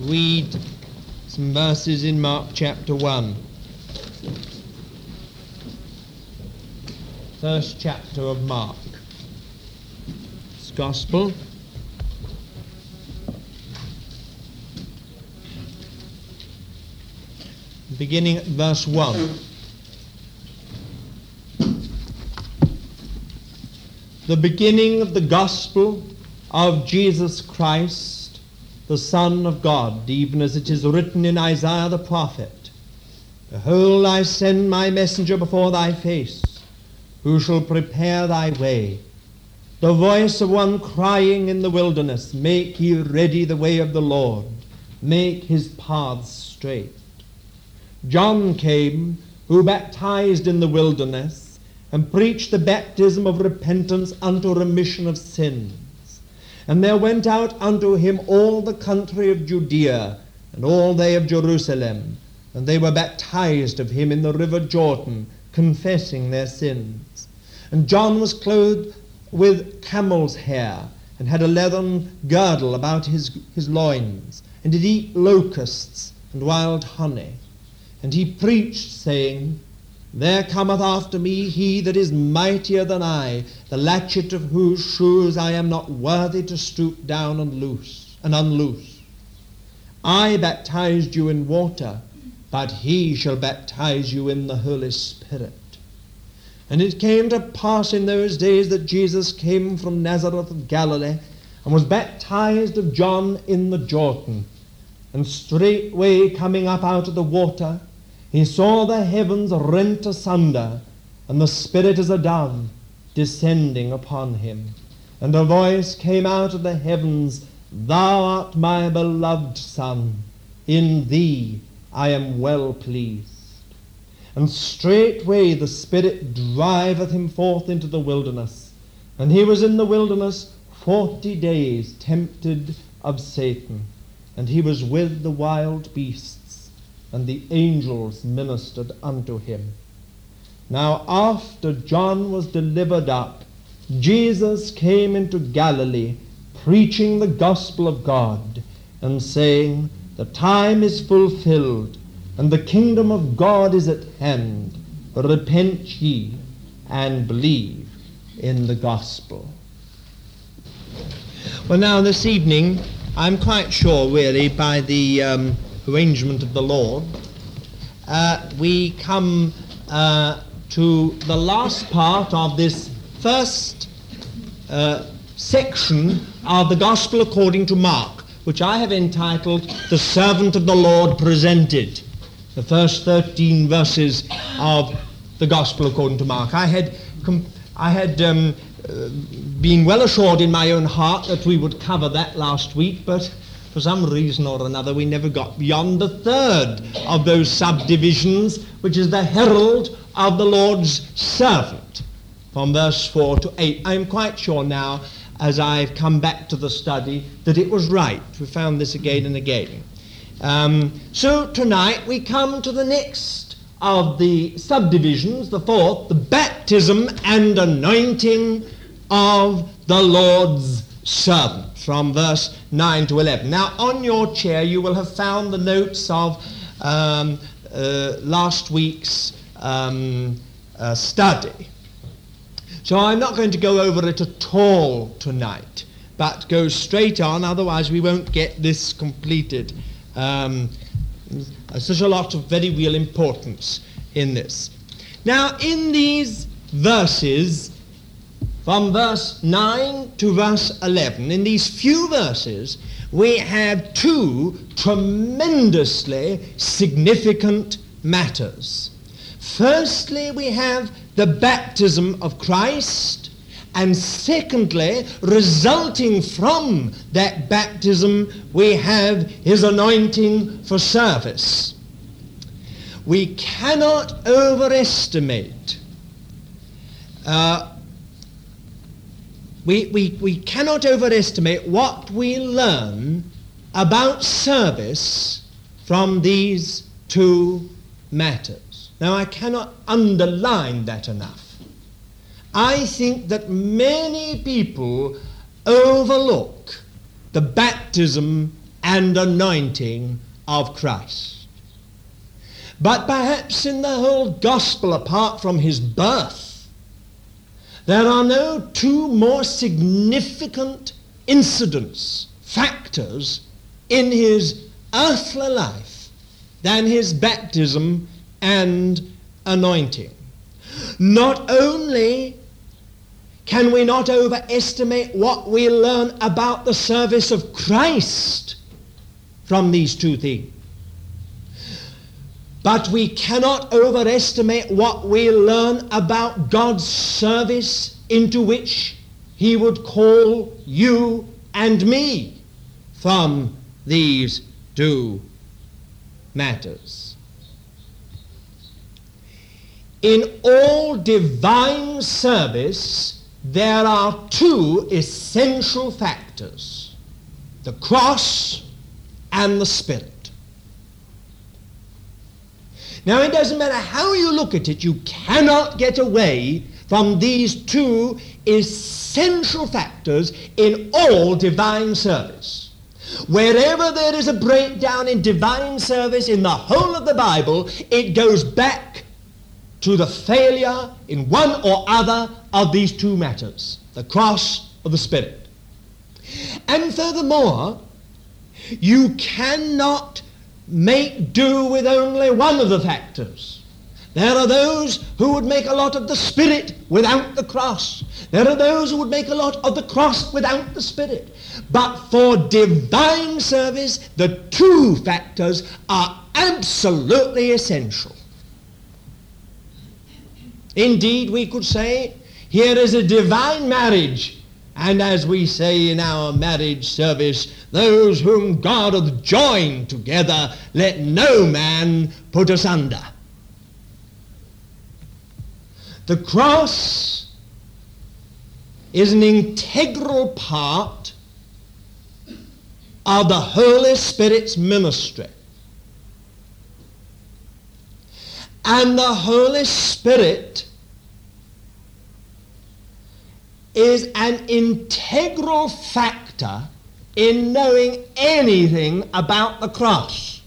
read some verses in Mark chapter 1. First chapter of Mark. Gospel. Beginning at verse 1. The beginning of the Gospel of Jesus Christ, the Son of God, even as it is written in Isaiah the prophet Behold, I send my messenger before thy face, who shall prepare thy way. The voice of one crying in the wilderness, Make ye ready the way of the Lord, make his paths straight. John came, who baptized in the wilderness, and preached the baptism of repentance unto remission of sins. And there went out unto him all the country of Judea, and all they of Jerusalem, and they were baptized of him in the river Jordan, confessing their sins. And John was clothed with camel's hair, and had a leathern girdle about his, his loins, and did eat locusts and wild honey. And he preached, saying, There cometh after me he that is mightier than I, the latchet of whose shoes I am not worthy to stoop down and loose and unloose. I baptized you in water, but he shall baptize you in the Holy Spirit. And it came to pass in those days that Jesus came from Nazareth of Galilee, and was baptized of John in the Jordan. And straightway coming up out of the water, he saw the heavens rent asunder, and the Spirit as a dove descending upon him. And a voice came out of the heavens, Thou art my beloved Son, in thee I am well pleased. And straightway the Spirit driveth him forth into the wilderness. And he was in the wilderness forty days, tempted of Satan. And he was with the wild beasts, and the angels ministered unto him. Now after John was delivered up, Jesus came into Galilee, preaching the gospel of God, and saying, The time is fulfilled, and the kingdom of God is at hand. Repent ye and believe in the gospel. Well, now this evening, I'm quite sure, really, by the um, arrangement of the Lord, uh, we come uh, to the last part of this first uh, section of the Gospel according to Mark, which I have entitled The Servant of the Lord Presented, the first 13 verses of the Gospel according to Mark. I had, com- I had um, uh, been well assured in my own heart that we would cover that last week, but for some reason or another we never got beyond the third of those subdivisions, which is the herald of the Lord's servant, from verse 4 to 8. I'm quite sure now, as I've come back to the study, that it was right. We found this again and again. Um, so tonight we come to the next of the subdivisions, the fourth, the baptism and anointing of the Lord's servant, from verse 9 to 11. Now, on your chair, you will have found the notes of um, uh, last week's um, uh, study. So I'm not going to go over it at all tonight, but go straight on, otherwise we won't get this completed. Um, there's such a lot of very real importance in this. Now, in these verses, from verse 9 to verse 11, in these few verses, we have two tremendously significant matters. Firstly, we have the baptism of Christ, and secondly, resulting from that baptism, we have his anointing for service. We cannot overestimate, uh, we, we, we cannot overestimate what we learn about service from these two matters. Now, I cannot underline that enough. I think that many people overlook the baptism and anointing of Christ. But perhaps in the whole gospel, apart from his birth, there are no two more significant incidents, factors in his earthly life than his baptism and anointing. Not only can we not overestimate what we learn about the service of Christ from these two things, but we cannot overestimate what we learn about God's service into which he would call you and me from these two matters. In all divine service, there are two essential factors the cross and the Spirit. Now, it doesn't matter how you look at it, you cannot get away from these two essential factors in all divine service. Wherever there is a breakdown in divine service in the whole of the Bible, it goes back to the failure in one or other of these two matters the cross or the Spirit. And furthermore, you cannot make do with only one of the factors. There are those who would make a lot of the Spirit without the cross. There are those who would make a lot of the cross without the Spirit. But for divine service, the two factors are absolutely essential. Indeed, we could say, here is a divine marriage. And as we say in our marriage service, those whom God hath joined together, let no man put asunder. The cross is an integral part of the Holy Spirit's ministry. And the Holy Spirit is an integral factor in knowing anything about the cross.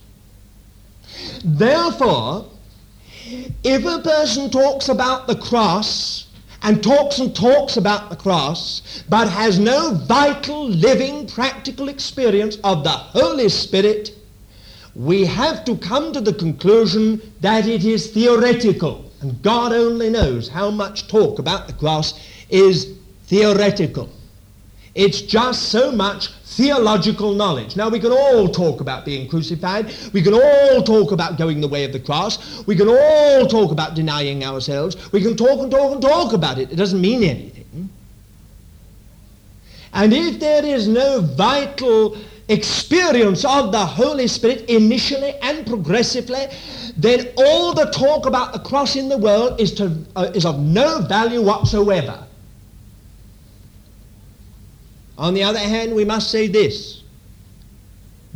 Therefore, if a person talks about the cross and talks and talks about the cross, but has no vital, living, practical experience of the Holy Spirit, we have to come to the conclusion that it is theoretical. And God only knows how much talk about the cross is theoretical. It's just so much theological knowledge. Now, we can all talk about being crucified. We can all talk about going the way of the cross. We can all talk about denying ourselves. We can talk and talk and talk about it. It doesn't mean anything. And if there is no vital experience of the Holy Spirit initially and progressively, then all the talk about the cross in the world is, to, uh, is of no value whatsoever. On the other hand, we must say this,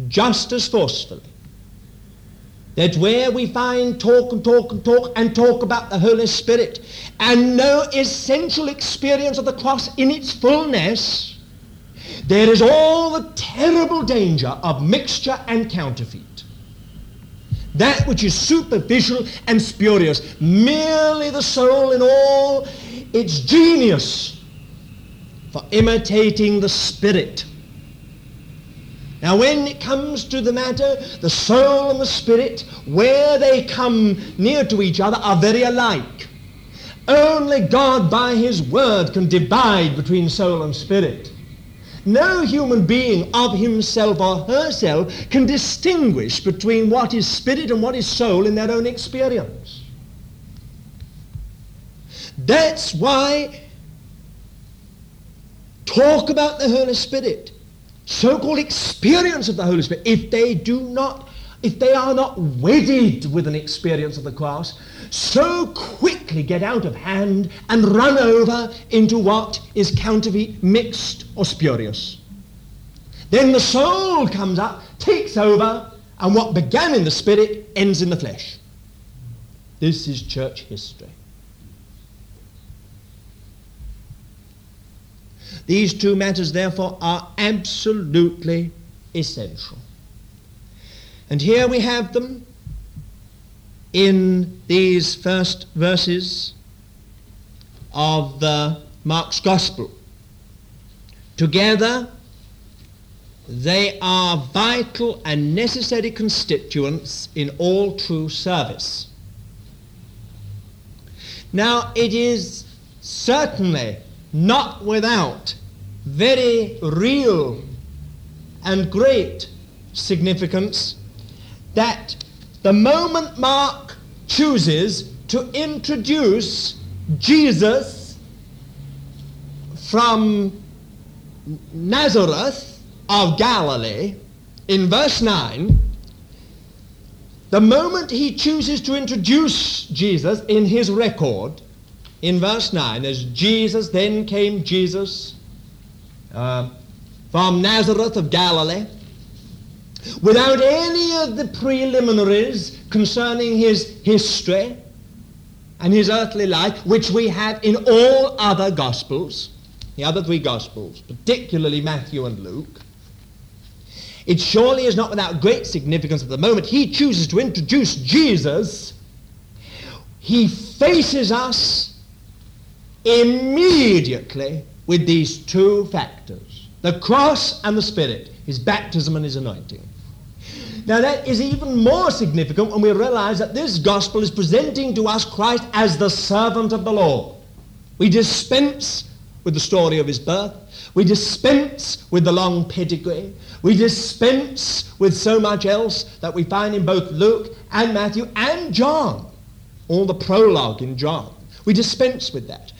just as forcefully, that where we find talk and talk and talk and talk about the Holy Spirit and no essential experience of the cross in its fullness, there is all the terrible danger of mixture and counterfeit. That which is superficial and spurious, merely the soul in all its genius for imitating the Spirit. Now, when it comes to the matter, the soul and the spirit, where they come near to each other, are very alike. Only God, by his word, can divide between soul and spirit. No human being of himself or herself can distinguish between what is spirit and what is soul in their own experience. That's why talk about the Holy Spirit, so-called experience of the Holy Spirit, if they do not, if they are not wedded with an experience of the cross, so quickly get out of hand and run over into what is counterfeit, mixed, or spurious. Then the soul comes up, takes over, and what began in the spirit ends in the flesh. This is church history. These two matters, therefore, are absolutely essential. And here we have them in these first verses of the Mark's Gospel. Together, they are vital and necessary constituents in all true service. Now, it is certainly not without very real and great significance that the moment Mark chooses to introduce Jesus from Nazareth of Galilee in verse 9, the moment he chooses to introduce Jesus in his record, in verse 9, as Jesus, then came Jesus uh, from Nazareth of Galilee, without any of the preliminaries concerning his history and his earthly life, which we have in all other Gospels, the other three Gospels, particularly Matthew and Luke. It surely is not without great significance at the moment he chooses to introduce Jesus, he faces us immediately with these two factors the cross and the Spirit, his baptism and his anointing. Now, that is even more significant when we realize that this gospel is presenting to us Christ as the servant of the Lord. We dispense with the story of his birth. We dispense with the long pedigree. We dispense with so much else that we find in both Luke and Matthew and John. All the prologue in John. We dispense with that.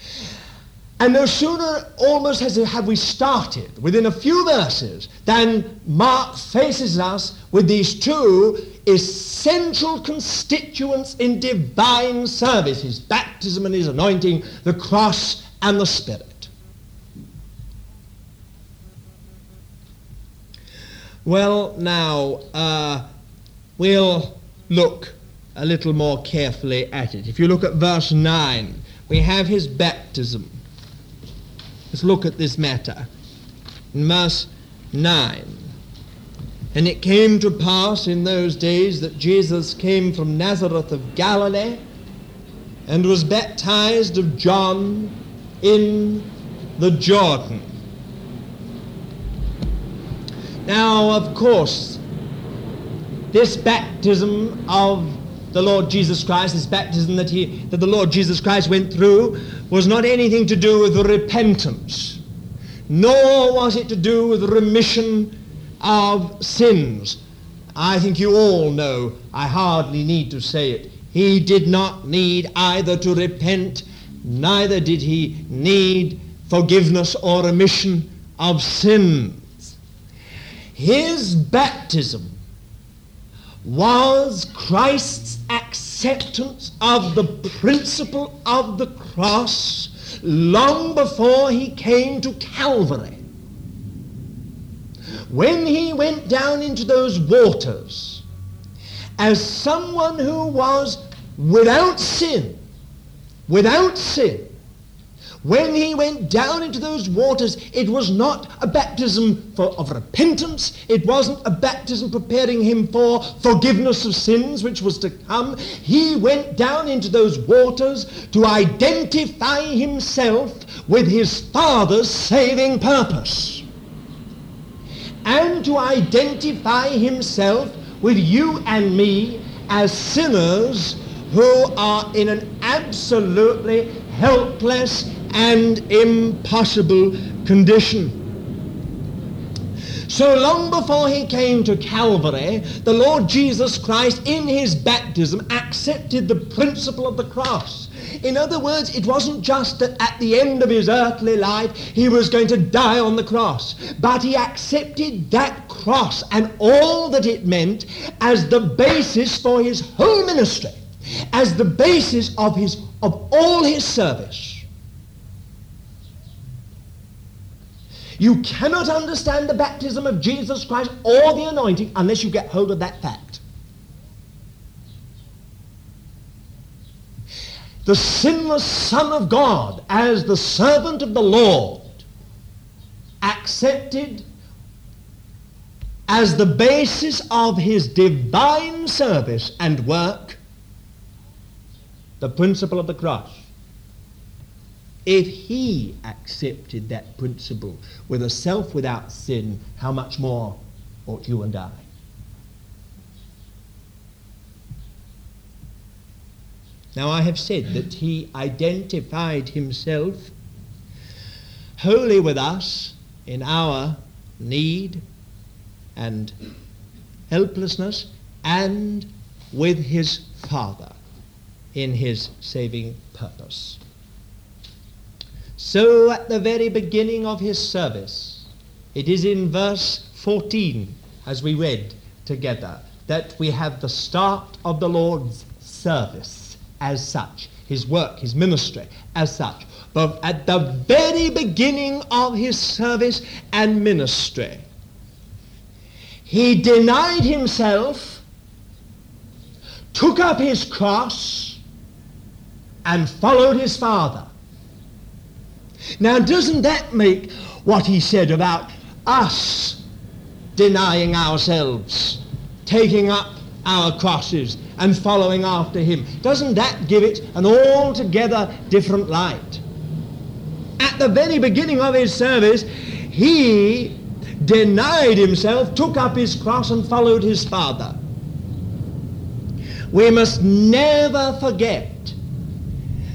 And no sooner almost has have we started within a few verses than Mark faces us with these two essential constituents in divine service, his baptism and his anointing, the cross and the Spirit. Well, now, uh, we'll look a little more carefully at it. If you look at verse 9, we have his baptism. Let's look at this matter. In verse 9. And it came to pass in those days that Jesus came from Nazareth of Galilee and was baptized of John in the Jordan. Now, of course, this baptism of the Lord Jesus Christ, this baptism that, he, that the Lord Jesus Christ went through, was not anything to do with repentance, nor was it to do with remission of sins. I think you all know, I hardly need to say it. He did not need either to repent, neither did he need forgiveness or remission of sins. His baptism was Christ's acceptance of the principle of the cross long before he came to Calvary. When he went down into those waters as someone who was without sin, without sin, when he went down into those waters, it was not a baptism for, of repentance. It wasn't a baptism preparing him for forgiveness of sins, which was to come. He went down into those waters to identify himself with his Father's saving purpose. And to identify himself with you and me as sinners who are in an absolutely helpless and impossible condition. So long before he came to Calvary, the Lord Jesus Christ in his baptism accepted the principle of the cross. In other words, it wasn't just that at the end of his earthly life he was going to die on the cross, but he accepted that cross and all that it meant as the basis for his whole ministry, as the basis of, his, of all his service. You cannot understand the baptism of Jesus Christ or the anointing unless you get hold of that fact. The sinless Son of God, as the servant of the Lord, accepted as the basis of his divine service and work the principle of the cross. If he accepted that principle with a self without sin, how much more ought you and I? Now, I have said that he identified himself wholly with us in our need and helplessness and with his Father in his saving purpose. So, at the very beginning of his service, it is in verse 14, as we read together, that we have the start of the Lord's service as such, his work, his ministry as such. But at the very beginning of his service and ministry, he denied himself, took up his cross, and followed his Father. Now, doesn't that make what he said about us denying ourselves, taking up our crosses, and following after him, doesn't that give it an altogether different light? At the very beginning of his service, he denied himself, took up his cross, and followed his Father. We must never forget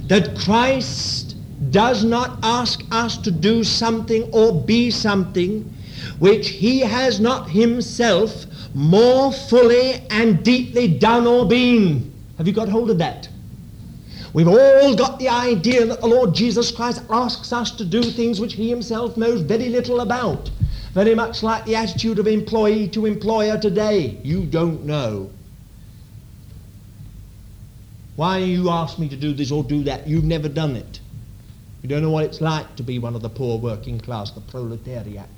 that Christ does not ask us to do something or be something which he has not himself more fully and deeply done or been. Have you got hold of that? We've all got the idea that the Lord Jesus Christ asks us to do things which he himself knows very little about. Very much like the attitude of employee to employer today. You don't know. Why you ask me to do this or do that? You've never done it. You don't know what it's like to be one of the poor working class, the proletariat.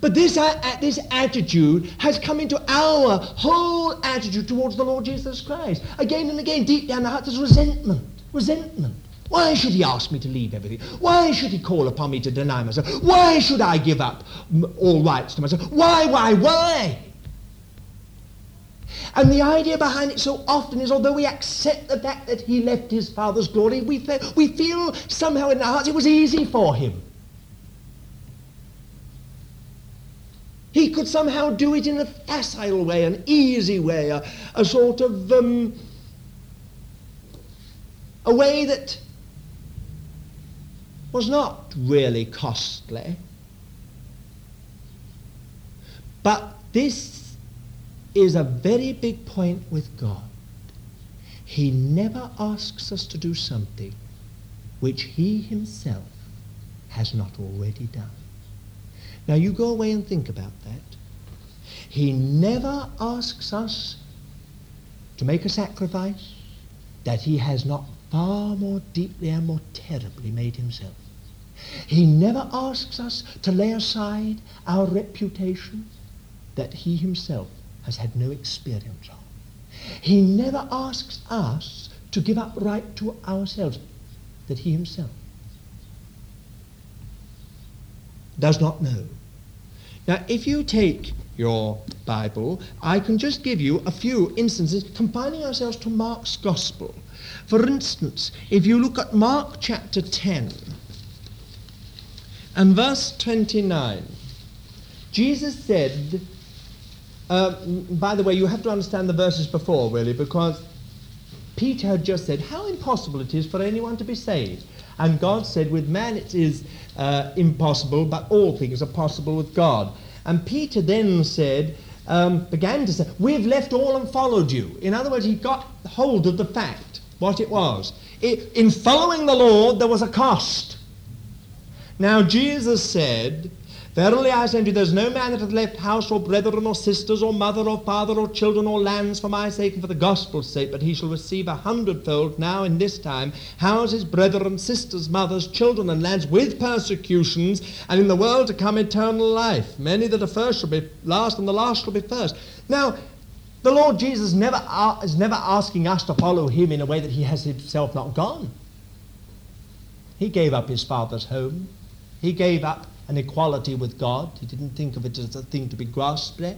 But this, uh, this attitude has come into our whole attitude towards the Lord Jesus Christ. Again and again, deep down the heart, there's resentment. Resentment. Why should he ask me to leave everything? Why should he call upon me to deny myself? Why should I give up all rights to myself? Why, why, why? And the idea behind it so often is although we accept the fact that he left his father's glory, we, fe- we feel somehow in our hearts it was easy for him. He could somehow do it in a facile way, an easy way, a, a sort of um, a way that was not really costly. But this is a very big point with God. He never asks us to do something which he himself has not already done. Now you go away and think about that. He never asks us to make a sacrifice that he has not far more deeply and more terribly made himself. He never asks us to lay aside our reputation that he himself has had no experience of. He never asks us to give up right to ourselves that he himself does not know. Now, if you take your Bible, I can just give you a few instances, confining ourselves to Mark's Gospel. For instance, if you look at Mark chapter 10 and verse 29, Jesus said, uh, by the way, you have to understand the verses before, really, because Peter had just said how impossible it is for anyone to be saved. And God said, with man it is uh, impossible, but all things are possible with God. And Peter then said, um, began to say, We've left all and followed you. In other words, he got hold of the fact, what it was. It, in following the Lord, there was a cost. Now, Jesus said, Verily I say unto you, there is no man that hath left house or brethren or sisters or mother or father or children or lands for my sake and for the gospel's sake, but he shall receive a hundredfold now in this time houses, brethren, sisters, mothers, children, and lands with persecutions, and in the world to come eternal life. Many that are first shall be last, and the last shall be first. Now, the Lord Jesus never is never asking us to follow him in a way that he has himself not gone. He gave up his father's home. He gave up an equality with God. He didn't think of it as a thing to be grasped at.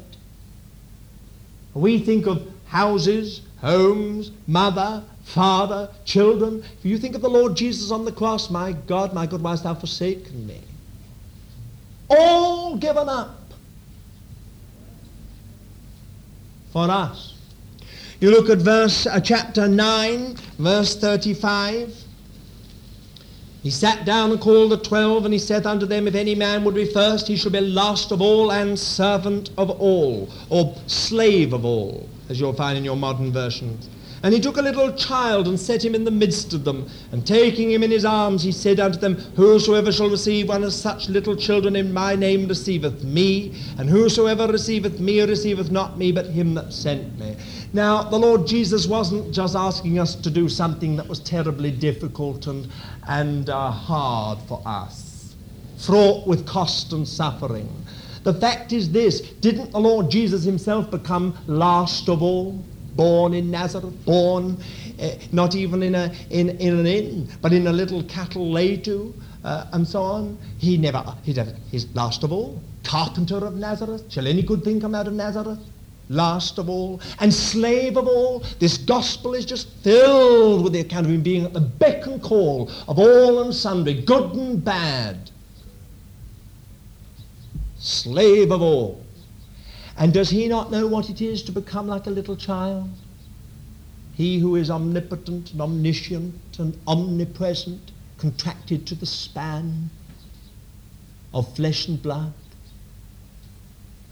We think of houses, homes, mother, father, children. If you think of the Lord Jesus on the cross, my God, my God, why hast thou forsaken me? All given up for us. You look at verse uh, chapter 9, verse 35. He sat down and called the twelve, and he said unto them, If any man would be first, he shall be last of all and servant of all, or slave of all, as you'll find in your modern versions. And he took a little child and set him in the midst of them. And taking him in his arms, he said unto them, Whosoever shall receive one of such little children in my name receiveth me. And whosoever receiveth me receiveth not me, but him that sent me. Now, the Lord Jesus wasn't just asking us to do something that was terribly difficult and, and uh, hard for us, fraught with cost and suffering. The fact is this didn't the Lord Jesus himself become last of all? born in Nazareth, born uh, not even in, a, in, in an inn, but in a little cattle lay to, uh, and so on. He never, he never, he's last of all, carpenter of Nazareth. Shall any good thing come out of Nazareth? Last of all, and slave of all. This gospel is just filled with the account of him being at the beck and call of all and sundry, good and bad. Slave of all. And does he not know what it is to become like a little child? He who is omnipotent and omniscient and omnipresent, contracted to the span of flesh and blood,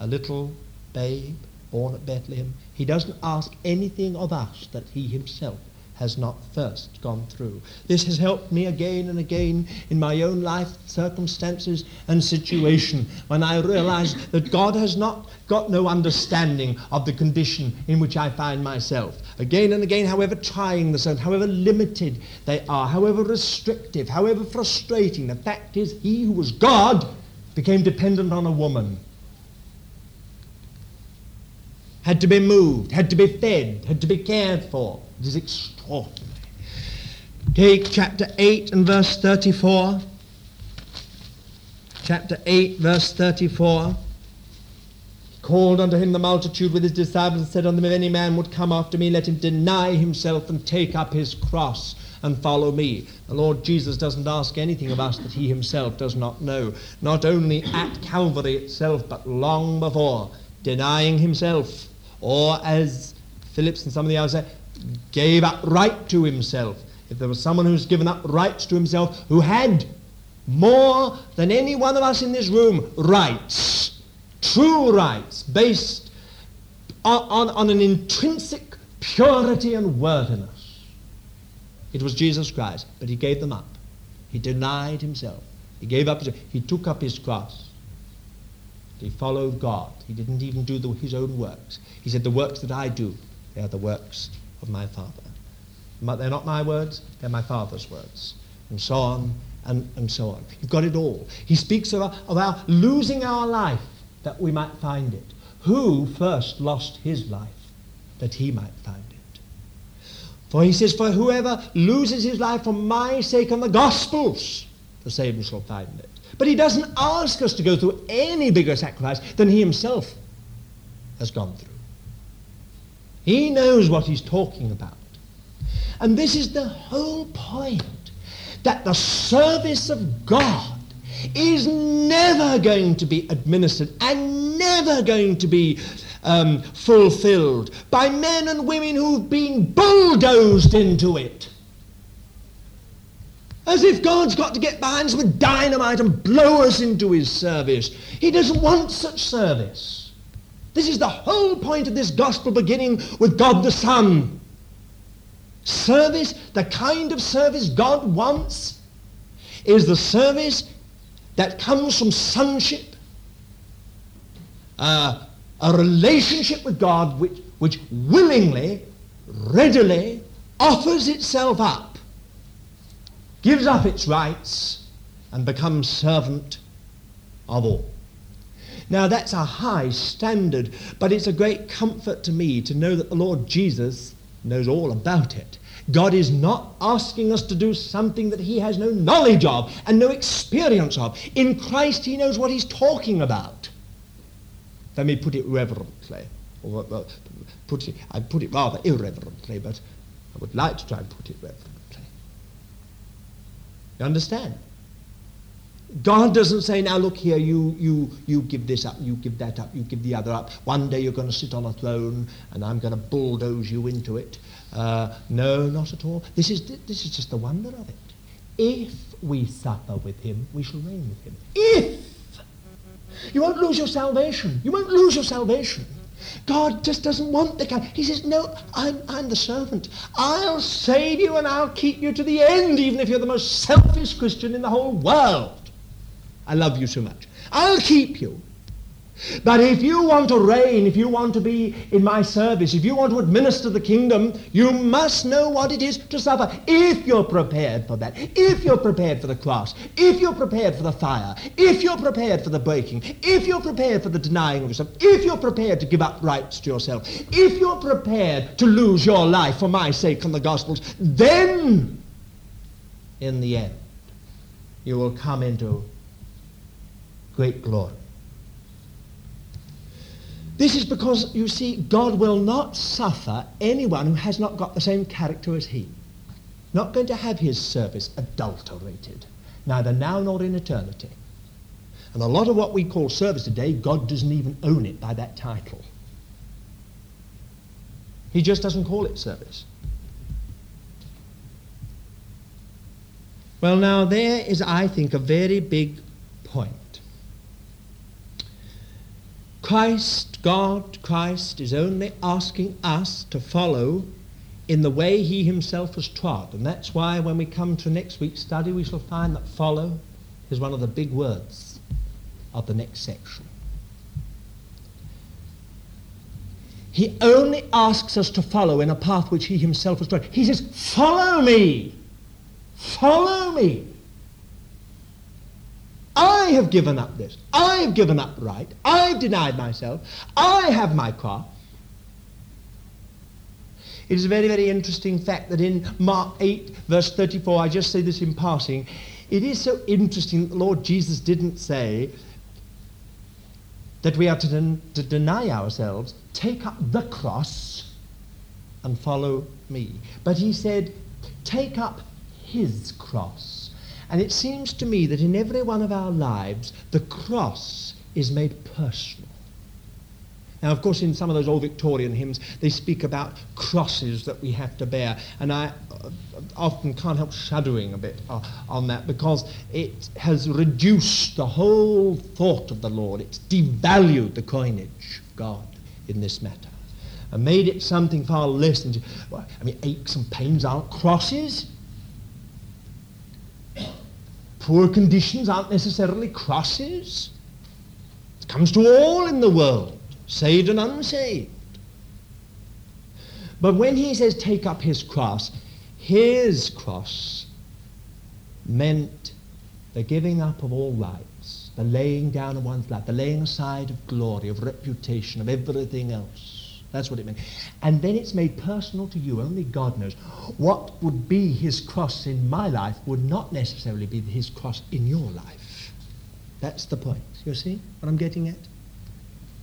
a little babe born at Bethlehem. He doesn't ask anything of us that he himself has not first gone through. This has helped me again and again in my own life circumstances and situation when I realize that God has not got no understanding of the condition in which I find myself. Again and again, however trying the circumstances, however limited they are, however restrictive, however frustrating, the fact is he who was God became dependent on a woman had to be moved, had to be fed, had to be cared for. It is extraordinary. Take chapter 8 and verse 34. Chapter 8, verse 34. He Called unto him the multitude with his disciples and said unto them, If any man would come after me, let him deny himself and take up his cross and follow me. The Lord Jesus doesn't ask anything of us that he himself does not know, not only at Calvary itself, but long before, denying himself, or as Phillips and some of the others say, gave up right to himself. If there was someone who's given up rights to himself, who had more than any one of us in this room rights, true rights, based on, on, on an intrinsic purity and worthiness, it was Jesus Christ. But he gave them up. He denied himself. He gave up his, he took up his cross. He followed God. He didn't even do the, his own works. He said, The works that I do, they are the works of my Father. But they're not my words, they're my Father's words. And so on and, and so on. You've got it all. He speaks of of our losing our life that we might find it. Who first lost his life that he might find it? For he says, For whoever loses his life for my sake and the gospel's, the same shall find it. But he doesn't ask us to go through any bigger sacrifice than he himself has gone through. He knows what he's talking about. And this is the whole point that the service of God is never going to be administered and never going to be um, fulfilled by men and women who've been bulldozed into it. As if God's got to get behind us with dynamite and blow us into his service. He doesn't want such service. This is the whole point of this gospel beginning with God the Son. Service, the kind of service God wants, is the service that comes from sonship, uh, a relationship with God which, which willingly, readily offers itself up, gives up its rights, and becomes servant of all. Now that's a high standard, but it's a great comfort to me to know that the Lord Jesus knows all about it God is not asking us to do something that he has no knowledge of and no experience of. In Christ he knows what he's talking about. Let me put it reverently. Or, put it, I put it rather irreverently, but I would like to try and put it reverently. You understand? God doesn't say, now look here, you, you, you give this up, you give that up, you give the other up. One day you're going to sit on a throne and I'm going to bulldoze you into it. Uh, no, not at all. This is, this is just the wonder of it. If we suffer with him, we shall reign with him. If! You won't lose your salvation. You won't lose your salvation. God just doesn't want the kind. He says, no, I'm, I'm the servant. I'll save you and I'll keep you to the end, even if you're the most selfish Christian in the whole world. I love you so much. I'll keep you. But if you want to reign, if you want to be in my service, if you want to administer the kingdom, you must know what it is to suffer. If you're prepared for that, if you're prepared for the cross, if you're prepared for the fire, if you're prepared for the breaking, if you're prepared for the denying of yourself, if you're prepared to give up rights to yourself, if you're prepared to lose your life for my sake and the gospel's, then in the end you will come into great glory. This is because, you see, God will not suffer anyone who has not got the same character as he. Not going to have his service adulterated, neither now nor in eternity. And a lot of what we call service today, God doesn't even own it by that title. He just doesn't call it service. Well, now, there is, I think, a very big point. Christ, God, Christ, is only asking us to follow in the way he himself has trod. And that's why when we come to next week's study, we shall find that follow is one of the big words of the next section. He only asks us to follow in a path which he himself has trod. He says, follow me. Follow me. I have given up this. I have given up right. I've denied myself. I have my cross. It is a very, very interesting fact that in Mark 8, verse 34, I just say this in passing, it is so interesting that the Lord Jesus didn't say that we are to, den- to deny ourselves, take up the cross, and follow me. But he said, take up his cross. And it seems to me that in every one of our lives, the cross is made personal. Now, of course, in some of those old Victorian hymns, they speak about crosses that we have to bear. And I uh, often can't help shuddering a bit uh, on that because it has reduced the whole thought of the Lord. It's devalued the coinage of God in this matter and made it something far less than, I mean, aches and pains aren't crosses. Poor conditions aren't necessarily crosses. It comes to all in the world, saved and unsaved. But when he says take up his cross, his cross meant the giving up of all rights, the laying down of one's life, the laying aside of glory, of reputation, of everything else. That's what it meant. And then it's made personal to you. Only God knows. What would be his cross in my life would not necessarily be his cross in your life. That's the point. You see what I'm getting at?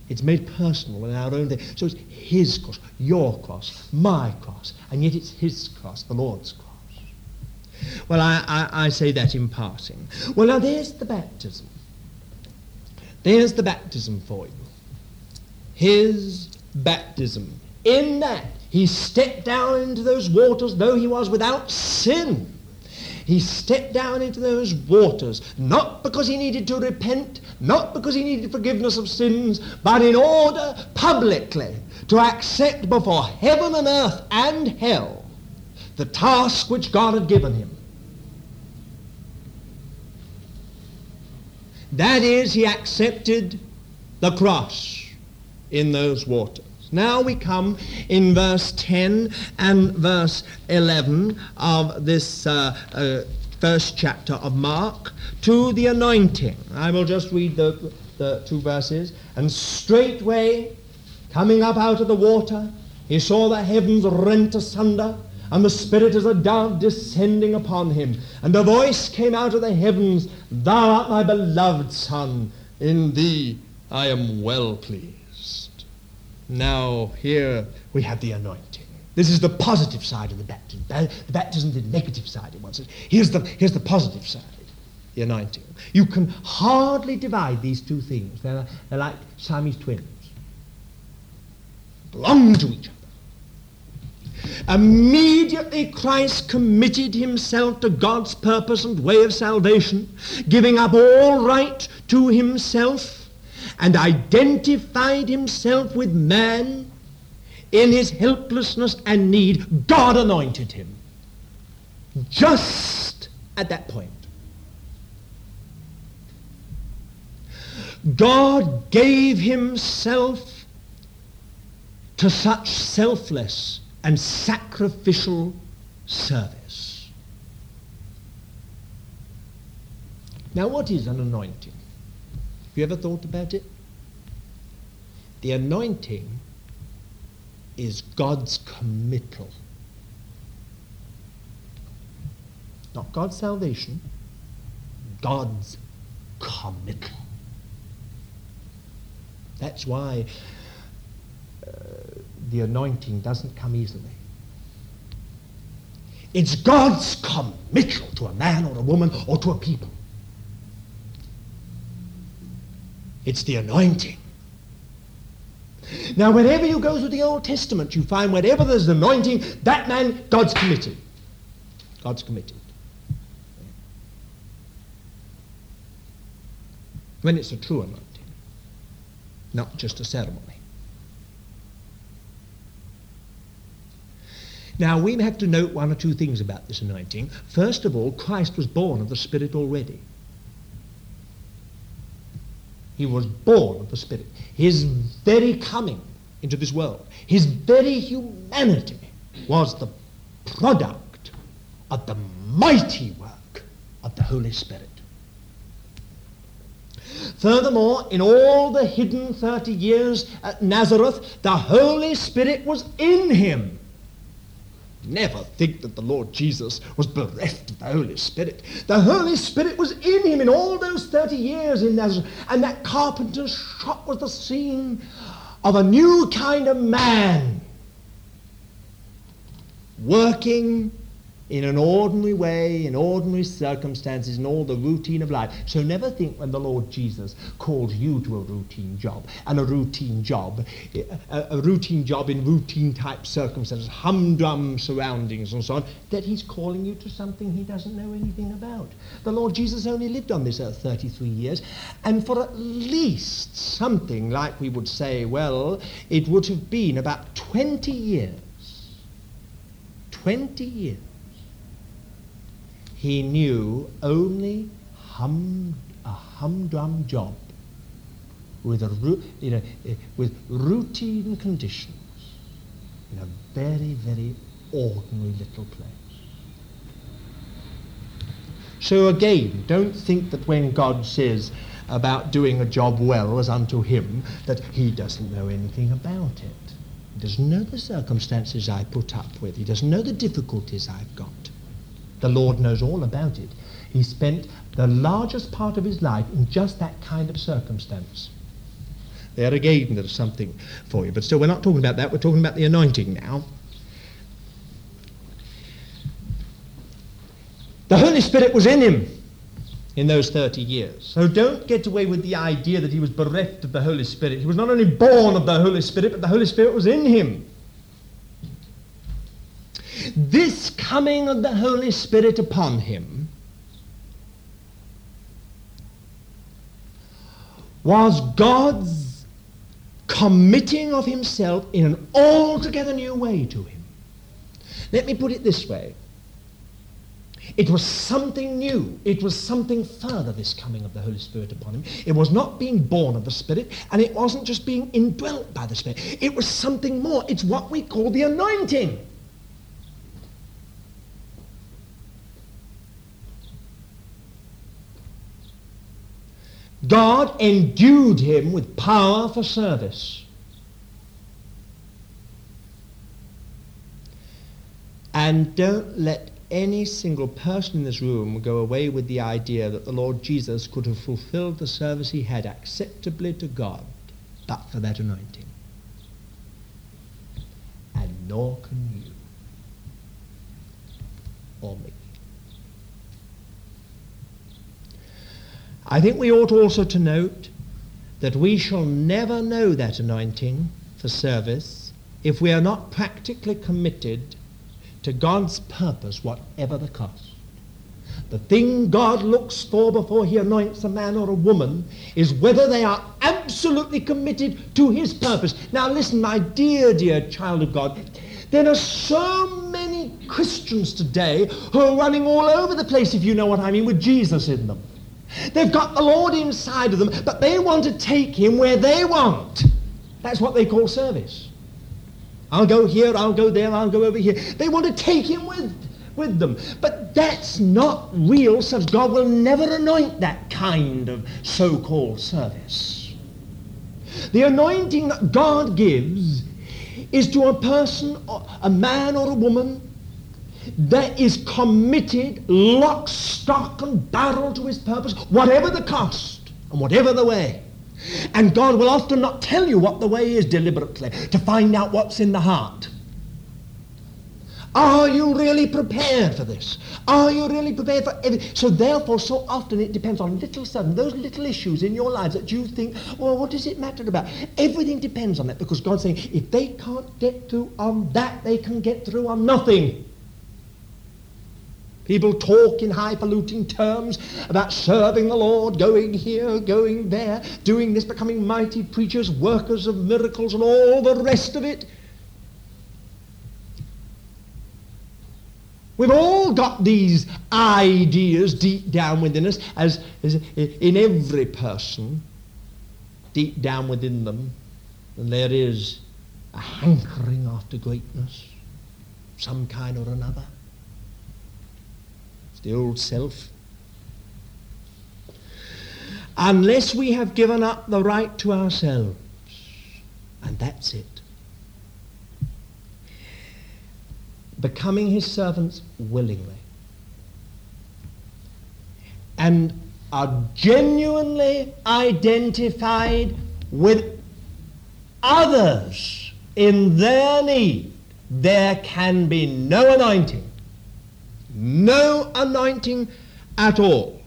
It's made personal in our own day. So it's his cross, your cross, my cross, and yet it's his cross, the Lord's cross. Well, I, I, I say that in passing. Well, now there's the baptism. There's the baptism for you. His baptism. In that, he stepped down into those waters, though he was without sin. He stepped down into those waters, not because he needed to repent, not because he needed forgiveness of sins, but in order publicly to accept before heaven and earth and hell the task which God had given him. That is, he accepted the cross in those waters. Now we come in verse 10 and verse 11 of this uh, uh, first chapter of Mark to the anointing. I will just read the, the two verses. And straightway, coming up out of the water, he saw the heavens rent asunder and the Spirit as a dove descending upon him. And a voice came out of the heavens, Thou art my beloved Son, in thee I am well pleased. Now here we have the anointing. This is the positive side of the baptism. The baptism is the negative side at once. Here's the, here's the positive side, the anointing. You can hardly divide these two things. They're, they're like Siamese twins. Belong to each other. Immediately Christ committed himself to God's purpose and way of salvation, giving up all right to himself, and identified himself with man in his helplessness and need. God anointed him. Just at that point. God gave himself to such selfless and sacrificial service. Now, what is an anointing? You ever thought about it? The anointing is God's committal. Not God's salvation, God's committal. That's why uh, the anointing doesn't come easily. It's God's committal to a man or a woman or to a people. It's the anointing. Now, wherever you go through the Old Testament, you find wherever there's an anointing, that man, God's committed. God's committed. When it's a true anointing, not just a ceremony. Now, we have to note one or two things about this anointing. First of all, Christ was born of the Spirit already. He was born of the Spirit. His very coming into this world, his very humanity was the product of the mighty work of the Holy Spirit. Furthermore, in all the hidden 30 years at Nazareth, the Holy Spirit was in him. Never think that the Lord Jesus was bereft of the Holy Spirit. The Holy Spirit was in him in all those 30 years in Nazareth. And that carpenter's shop was the scene of a new kind of man working in an ordinary way, in ordinary circumstances, in all the routine of life. So never think when the Lord Jesus calls you to a routine job, and a routine job, eh, a, a routine job in routine type circumstances, humdrum surroundings and so on, that he's calling you to something he doesn't know anything about. The Lord Jesus only lived on this earth 33 years, and for at least something like we would say, well, it would have been about 20 years. 20 years he knew only hum, a humdrum job with, a, you know, eh, with routine conditions in a very, very ordinary little place. So again, don't think that when God says about doing a job well as unto him, that he doesn't know anything about it. He doesn't know the circumstances I put up with. He doesn't know the difficulties I've got. The Lord knows all about it. He spent the largest part of his life in just that kind of circumstance. There again, there's something for you. But still, we're not talking about that. We're talking about the anointing now. The Holy Spirit was in him in those 30 years. So don't get away with the idea that he was bereft of the Holy Spirit. He was not only born of the Holy Spirit, but the Holy Spirit was in him. This coming of the Holy Spirit upon him was God's committing of himself in an altogether new way to him. Let me put it this way. It was something new. It was something further, this coming of the Holy Spirit upon him. It was not being born of the Spirit, and it wasn't just being indwelt by the Spirit. It was something more. It's what we call the anointing. God endued him with power for service. And don't let any single person in this room go away with the idea that the Lord Jesus could have fulfilled the service he had acceptably to God but for that anointing. And nor can you or me. I think we ought also to note that we shall never know that anointing for service if we are not practically committed to God's purpose, whatever the cost. The thing God looks for before he anoints a man or a woman is whether they are absolutely committed to his purpose. Now listen, my dear, dear child of God, there are so many Christians today who are running all over the place, if you know what I mean, with Jesus in them. They've got the Lord inside of them, but they want to take him where they want. That's what they call service. I'll go here, I'll go there, I'll go over here. They want to take him with, with them. But that's not real service. God will never anoint that kind of so-called service. The anointing that God gives is to a person, a man or a woman, that is committed lock, stock, and barrel to his purpose, whatever the cost and whatever the way. And God will often not tell you what the way is deliberately to find out what's in the heart. Are you really prepared for this? Are you really prepared for everything? So therefore, so often it depends on little sudden, those little issues in your lives that you think, well, what does it matter about? Everything depends on that because God's saying, if they can't get through on that, they can get through on nothing. People talk in highfalutin terms about serving the Lord, going here, going there, doing this, becoming mighty preachers, workers of miracles, and all the rest of it. We've all got these ideas deep down within us, as, as in every person, deep down within them, and there is a hankering after greatness, some kind or another. It's the old self. Unless we have given up the right to ourselves, and that's it. Becoming his servants willingly. And are genuinely identified with others in their need, there can be no anointing no anointing at all.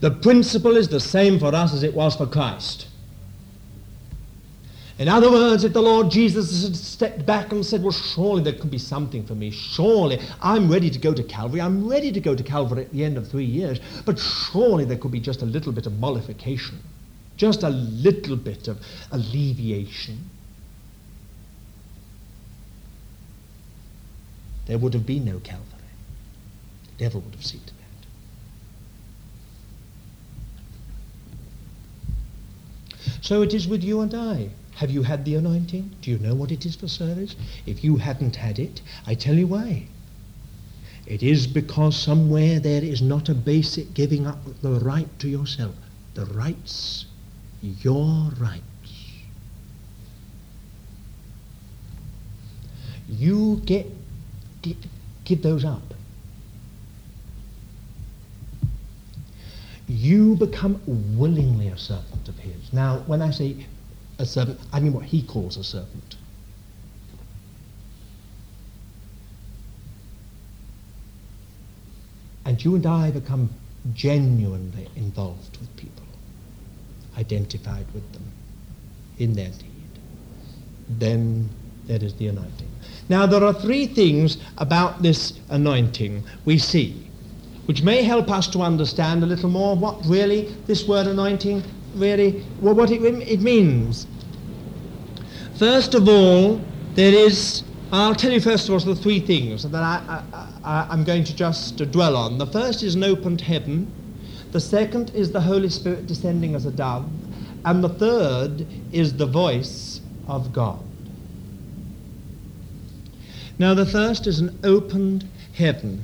The principle is the same for us as it was for Christ. In other words, if the Lord Jesus had stepped back and said, well, surely there could be something for me. Surely I'm ready to go to Calvary. I'm ready to go to Calvary at the end of three years. But surely there could be just a little bit of mollification, just a little bit of alleviation. There would have been no Calvary. The devil would have seen to that. So it is with you and I. Have you had the anointing? Do you know what it is for service? If you hadn't had it, I tell you why. It is because somewhere there is not a basic giving up the right to yourself. The rights, your rights. You get give those up. You become willingly a servant of his. Now, when I say a servant, I mean what he calls a servant. And you and I become genuinely involved with people, identified with them in their need. Then there is the anointing. Now, there are three things about this anointing we see, which may help us to understand a little more what really this word anointing really, well, what it, it means. First of all, there is, I'll tell you first of all the three things that I, I, I'm going to just dwell on. The first is an opened heaven. The second is the Holy Spirit descending as a dove. And the third is the voice of God. Now the first is an opened heaven.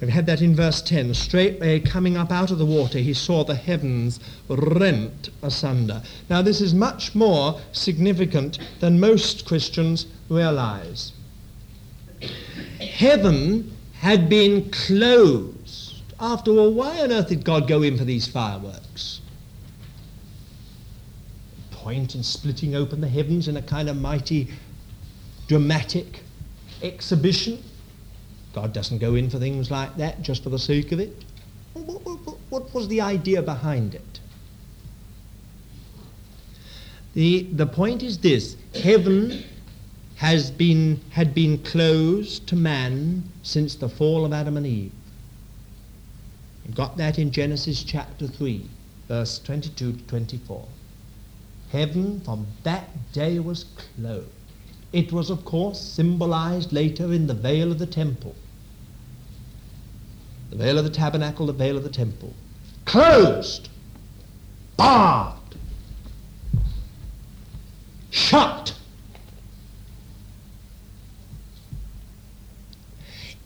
We've had that in verse 10. Straightway coming up out of the water, he saw the heavens rent asunder. Now this is much more significant than most Christians realize. heaven had been closed. After all, why on earth did God go in for these fireworks? Point in splitting open the heavens in a kind of mighty dramatic exhibition. God doesn't go in for things like that just for the sake of it. What, what, what was the idea behind it? The, the point is this heaven has been, had been closed to man since the fall of Adam and Eve. You got that in Genesis chapter 3, verse 22 to 24. Heaven from that day was closed. It was, of course, symbolized later in the veil of the temple. The veil of the tabernacle, the veil of the temple. Closed. Barred. Shut.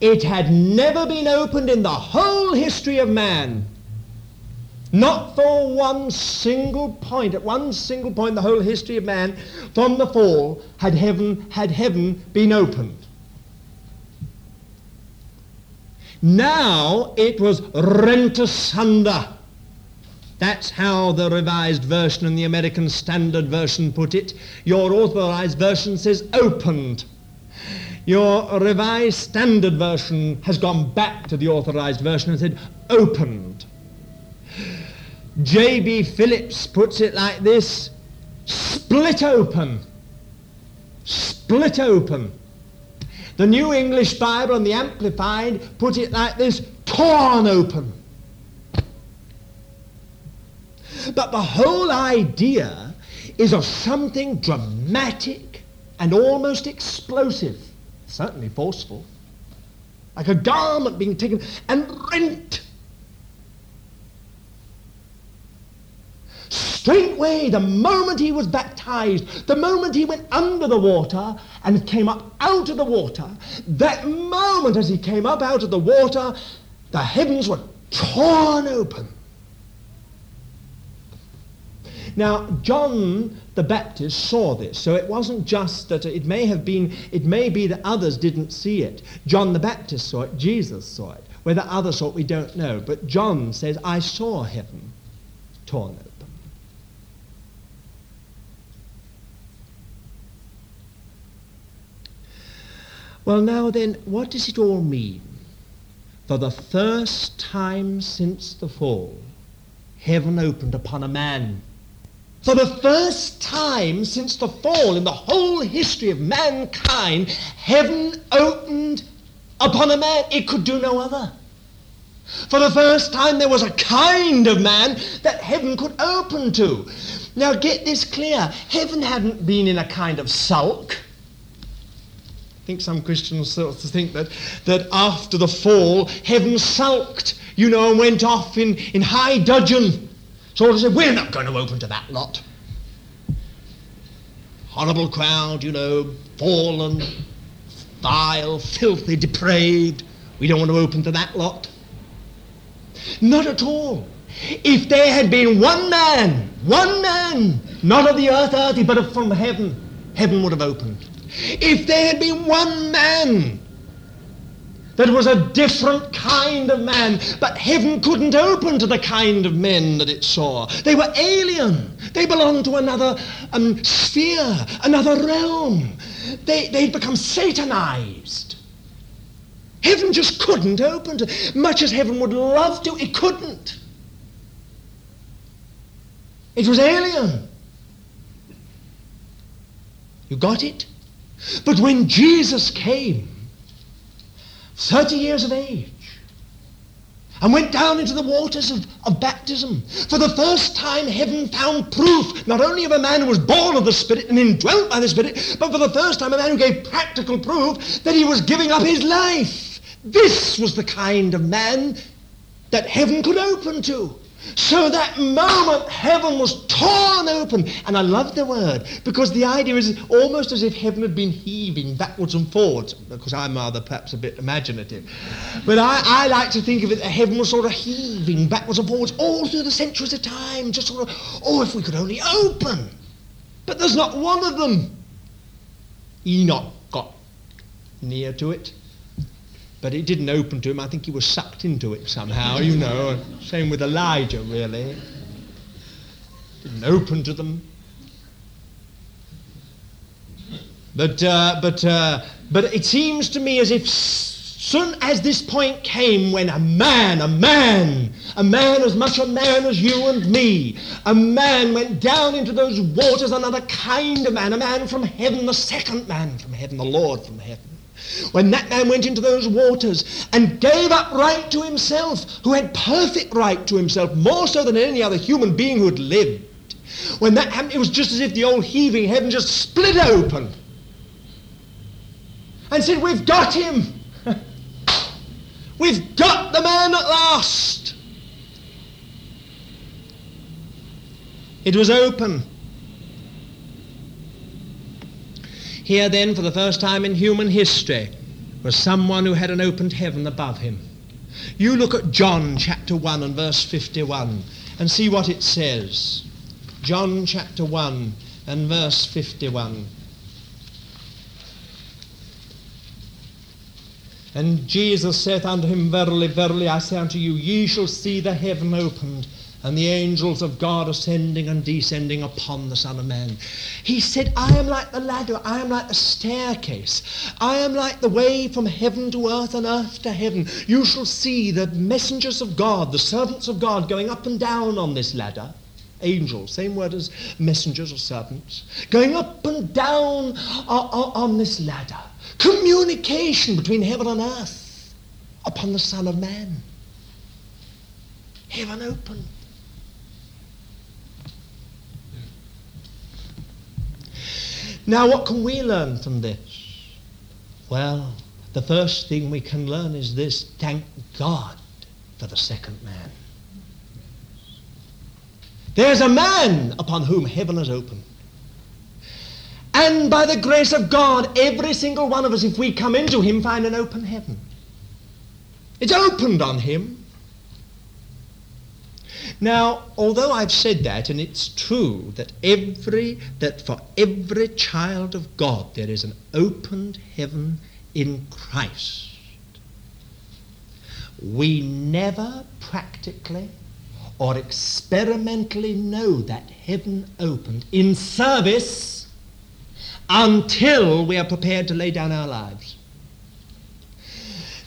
It had never been opened in the whole history of man. Not for one single point, at one single point in the whole history of man, from the fall, had heaven, had heaven been opened. Now it was rent asunder. That's how the Revised Version and the American Standard Version put it. Your Authorized Version says opened. Your Revised Standard Version has gone back to the Authorized Version and said opened. J.B. Phillips puts it like this split open. Split open. The New English Bible and the Amplified put it like this torn open. But the whole idea is of something dramatic and almost explosive, certainly forceful, like a garment being taken and rent. Straightway, the moment he was baptized, the moment he went under the water and came up out of the water, that moment as he came up out of the water, the heavens were torn open. Now, John the Baptist saw this, so it wasn't just that it may have been, it may be that others didn't see it. John the Baptist saw it, Jesus saw it. Whether others saw it, we don't know. But John says, I saw heaven torn open. Well, now then, what does it all mean? For the first time since the fall, heaven opened upon a man for the first time since the fall in the whole history of mankind, heaven opened upon a man. It could do no other. For the first time, there was a kind of man that heaven could open to. Now, get this clear heaven hadn't been in a kind of sulk. I think some Christians sort of think that, that after the fall, heaven sulked, you know, and went off in, in high dudgeon sort of said, we're not going to open to that lot. Horrible crowd, you know, fallen, vile, filthy, depraved. We don't want to open to that lot. Not at all. If there had been one man, one man, not of the earth, earthy, but from heaven, heaven would have opened. If there had been one man that was a different kind of man, but heaven couldn't open to the kind of men that it saw. They were alien. They belonged to another um, sphere, another realm. They, they'd become satanized. Heaven just couldn't open to, much as heaven would love to, it couldn't. It was alien. You got it? But when Jesus came, 30 years of age, and went down into the waters of, of baptism. For the first time, heaven found proof not only of a man who was born of the Spirit and indwelt by the Spirit, but for the first time, a man who gave practical proof that he was giving up his life. This was the kind of man that heaven could open to. So that moment, heaven was torn open. And I love the word because the idea is almost as if heaven had been heaving backwards and forwards. Because I'm rather perhaps a bit imaginative. But I, I like to think of it that heaven was sort of heaving backwards and forwards all through the centuries of time. Just sort of, oh, if we could only open. But there's not one of them. Enoch got near to it. But it didn't open to him. I think he was sucked into it somehow, you know. Same with Elijah, really. Didn't open to them. But, uh, but, uh, but it seems to me as if soon as this point came when a man, a man, a man as much a man as you and me, a man went down into those waters, another kind of man, a man from heaven, the second man from heaven, the Lord from heaven. When that man went into those waters and gave up right to himself, who had perfect right to himself, more so than any other human being who had lived, when that happened, it was just as if the old heaving heaven just split open and said, We've got him. We've got the man at last. It was open. Here, then, for the first time in human history, was someone who had an opened heaven above him. You look at John chapter 1 and verse 51 and see what it says. John chapter 1 and verse 51. And Jesus saith unto him, Verily, verily, I say unto you, ye shall see the heaven opened, and the angels of God ascending and descending upon the Son of Man. He said, I am like the ladder, I am like the staircase, I am like the way from heaven to earth and earth to heaven. You shall see the messengers of God, the servants of God, going up and down on this ladder. Angels, same word as messengers or servants, going up and down on this ladder communication between heaven and earth upon the Son of Man. Heaven open. Now, what can we learn from this? Well, the first thing we can learn is this thank God for the second man. There's a man upon whom heaven is open. And by the grace of God, every single one of us, if we come into Him, find an open heaven. It's opened on Him. Now, although I've said that, and it's true that every that for every child of God there is an opened heaven in Christ, we never practically or experimentally know that heaven opened in service until we are prepared to lay down our lives.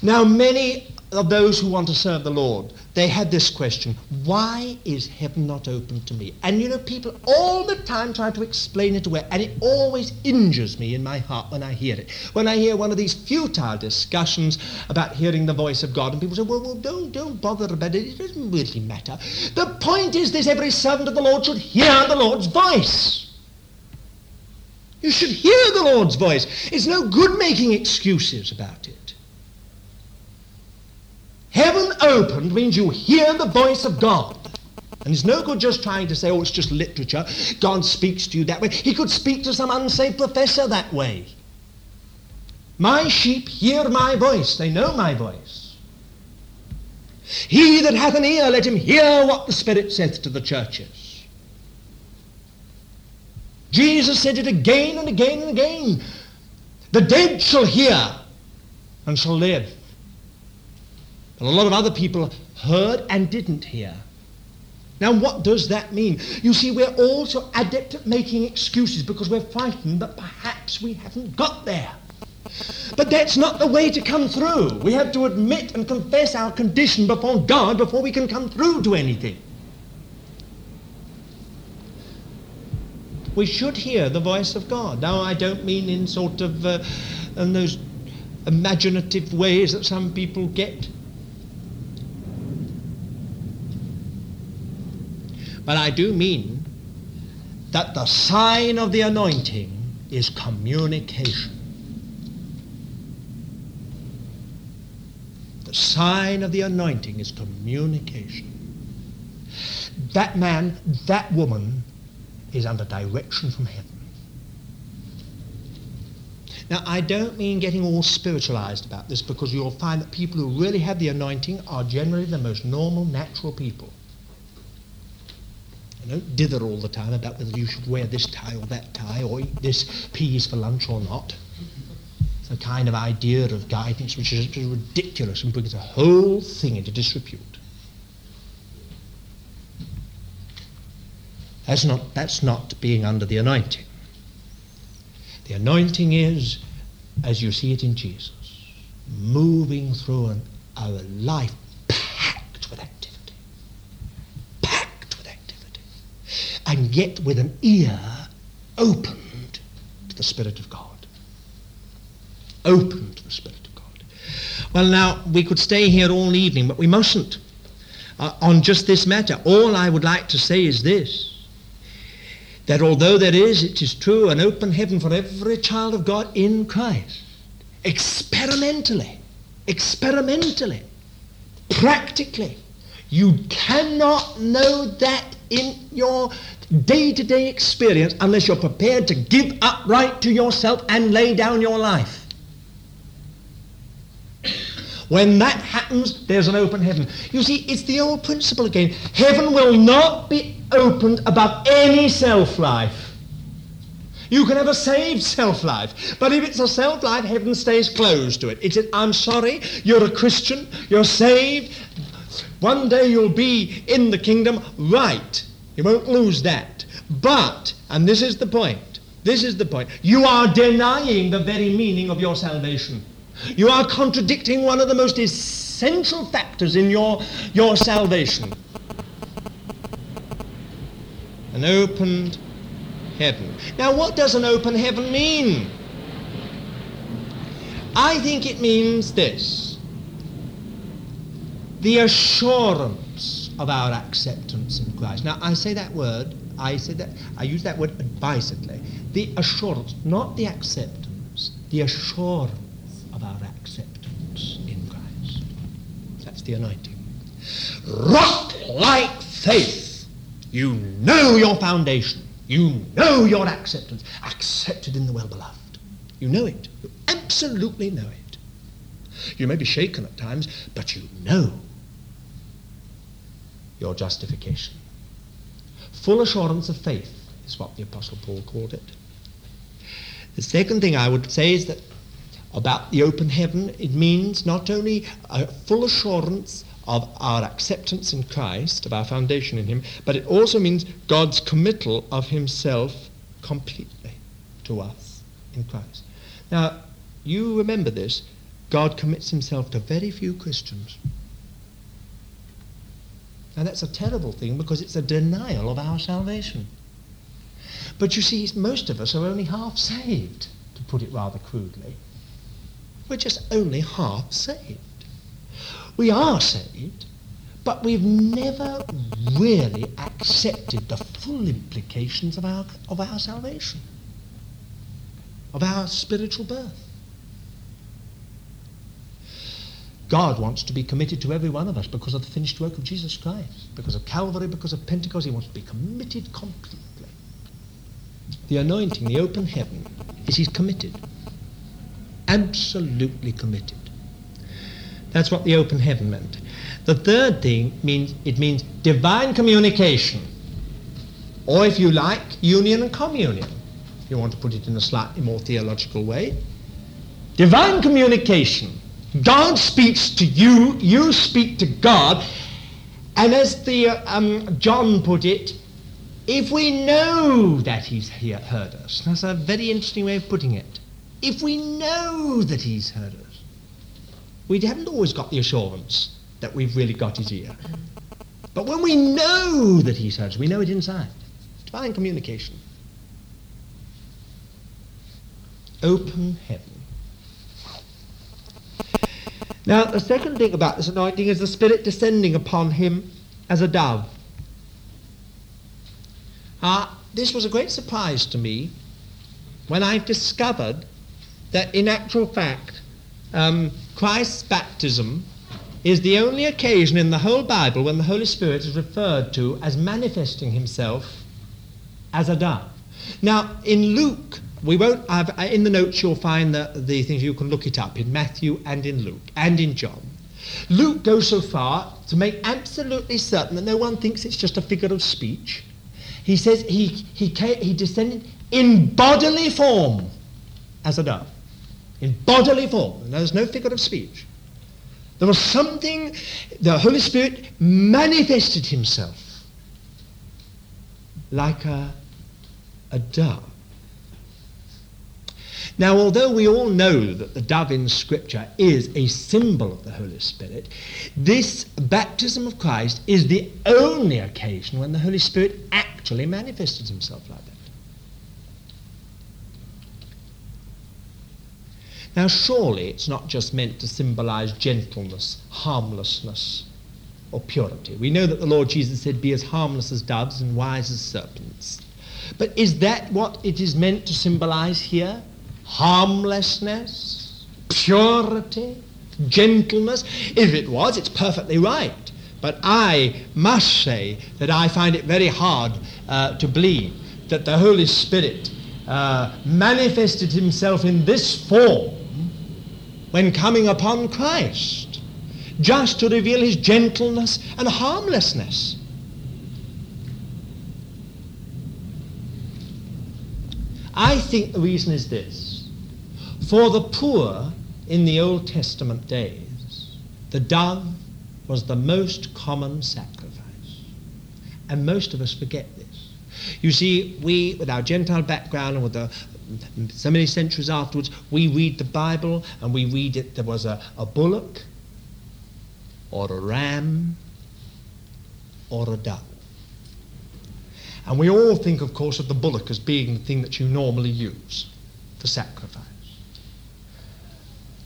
Now, many of those who want to serve the Lord, they had this question why is heaven not open to me? And you know, people all the time try to explain it away, and it always injures me in my heart when I hear it. When I hear one of these futile discussions about hearing the voice of God, and people say, well, well don't, don't bother about it, it doesn't really matter. The point is this every servant of the Lord should hear the Lord's voice. You should hear the Lord's voice. It's no good making excuses about it. Heaven opened means you hear the voice of God. And it's no good just trying to say, oh, it's just literature. God speaks to you that way. He could speak to some unsaved professor that way. My sheep hear my voice. They know my voice. He that hath an ear, let him hear what the Spirit saith to the churches. Jesus said it again and again and again. The dead shall hear and shall live. A lot of other people heard and didn't hear. Now, what does that mean? You see, we're all so adept at making excuses because we're frightened that perhaps we haven't got there. But that's not the way to come through. We have to admit and confess our condition before God before we can come through to anything. we should hear the voice of God. Now, I don't mean in sort of uh, in those imaginative ways that some people get. But I do mean that the sign of the anointing is communication. The sign of the anointing is communication. That man, that woman is under direction from heaven. Now, I don't mean getting all spiritualized about this because you'll find that people who really have the anointing are generally the most normal, natural people. And don't dither all the time about whether you should wear this tie or that tie or eat this peas for lunch or not. It's a kind of idea of guidance which is ridiculous and brings the whole thing into disrepute. That's not, that's not being under the anointing. The anointing is, as you see it in Jesus, moving through an, a life packed with activity. Packed with activity. And yet with an ear opened to the Spirit of God. Open to the Spirit of God. Well, now, we could stay here all evening, but we mustn't uh, on just this matter. All I would like to say is this that although there is, it is true, an open heaven for every child of God in Christ, experimentally, experimentally, practically, you cannot know that in your day to day experience unless you're prepared to give up right to yourself and lay down your life. When that happens, there's an open heaven. You see, it's the old principle again. Heaven will not be opened above any self life. You can have a saved self life, but if it's a self life, heaven stays closed to it. It's, I'm sorry, you're a Christian, you're saved. One day you'll be in the kingdom, right. You won't lose that. But, and this is the point, this is the point, you are denying the very meaning of your salvation. You are contradicting one of the most essential factors in your, your salvation. An opened heaven. Now, what does an open heaven mean? I think it means this the assurance of our acceptance in Christ. Now, I say that word, I say that, I use that word advisedly. The assurance, not the acceptance, the assurance of our acceptance in Christ. That's the anointing. Rock like faith. You know your foundation. You know your acceptance. Accepted in the well beloved. You know it. You absolutely know it. You may be shaken at times, but you know your justification. Full assurance of faith is what the Apostle Paul called it. The second thing I would say is that about the open heaven, it means not only a full assurance of our acceptance in Christ, of our foundation in Him, but it also means God's committal of Himself completely to us in Christ. Now, you remember this God commits Himself to very few Christians. Now, that's a terrible thing because it's a denial of our salvation. But you see, most of us are only half saved, to put it rather crudely. We're just only half saved. We are saved, but we've never really accepted the full implications of our, of our salvation, of our spiritual birth. God wants to be committed to every one of us because of the finished work of Jesus Christ, because of Calvary, because of Pentecost. He wants to be committed completely. The anointing, the open heaven, is he's committed absolutely committed. That's what the open heaven meant. The third thing means it means divine communication, or if you like, union and communion. If you want to put it in a slightly more theological way, divine communication. God speaks to you, you speak to God, and as the um, John put it, if we know that He's heard us, that's a very interesting way of putting it if we know that he's heard us, we haven't always got the assurance that we've really got his ear. But when we know that he's heard us, we know it inside. Divine communication. Open heaven. Now, the second thing about this anointing is the Spirit descending upon him as a dove. Uh, this was a great surprise to me when I discovered that in actual fact, um, Christ's baptism is the only occasion in the whole Bible when the Holy Spirit is referred to as manifesting himself as a dove. Now, in Luke, we won't have, uh, in the notes you'll find the, the things you can look it up in Matthew and in Luke and in John. Luke goes so far to make absolutely certain that no one thinks it's just a figure of speech. He says he, he, he descended in bodily form as a dove. in bodily form, there's no figure of speech. There was something, the Holy Spirit manifested himself like a, a dove. Now, although we all know that the dove in Scripture is a symbol of the Holy Spirit, this baptism of Christ is the only occasion when the Holy Spirit actually manifested himself like that. Now, surely it's not just meant to symbolize gentleness, harmlessness, or purity. We know that the Lord Jesus said, Be as harmless as doves and wise as serpents. But is that what it is meant to symbolize here? Harmlessness, purity, gentleness? If it was, it's perfectly right. But I must say that I find it very hard uh, to believe that the Holy Spirit uh, manifested himself in this form when coming upon Christ, just to reveal his gentleness and harmlessness. I think the reason is this. For the poor in the Old Testament days, the dove was the most common sacrifice. And most of us forget this. You see, we, with our Gentile background and with the so many centuries afterwards, we read the Bible and we read it. There was a, a bullock or a ram or a dove. And we all think, of course, of the bullock as being the thing that you normally use for sacrifice.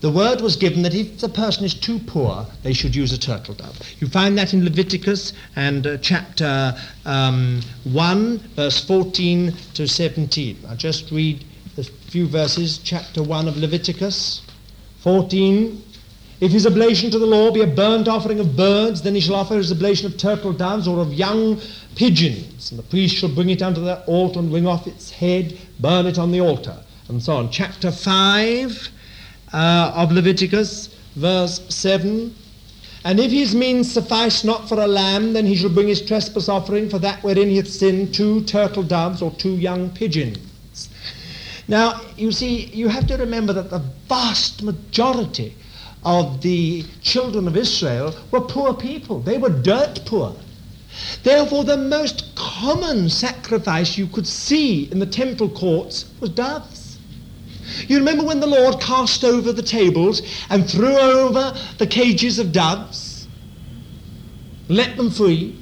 The word was given that if the person is too poor, they should use a turtle dove. You find that in Leviticus and uh, chapter um, 1, verse 14 to 17. I'll just read a few verses, chapter 1 of Leviticus 14. If his oblation to the law be a burnt offering of birds, then he shall offer his oblation of turtle doves or of young pigeons. And the priest shall bring it unto the altar and wring off its head, burn it on the altar, and so on. Chapter 5 uh, of Leviticus, verse 7. And if his means suffice not for a lamb, then he shall bring his trespass offering for that wherein he hath sinned two turtle doves or two young pigeons. Now, you see, you have to remember that the vast majority of the children of Israel were poor people. They were dirt poor. Therefore, the most common sacrifice you could see in the temple courts was doves. You remember when the Lord cast over the tables and threw over the cages of doves? Let them free.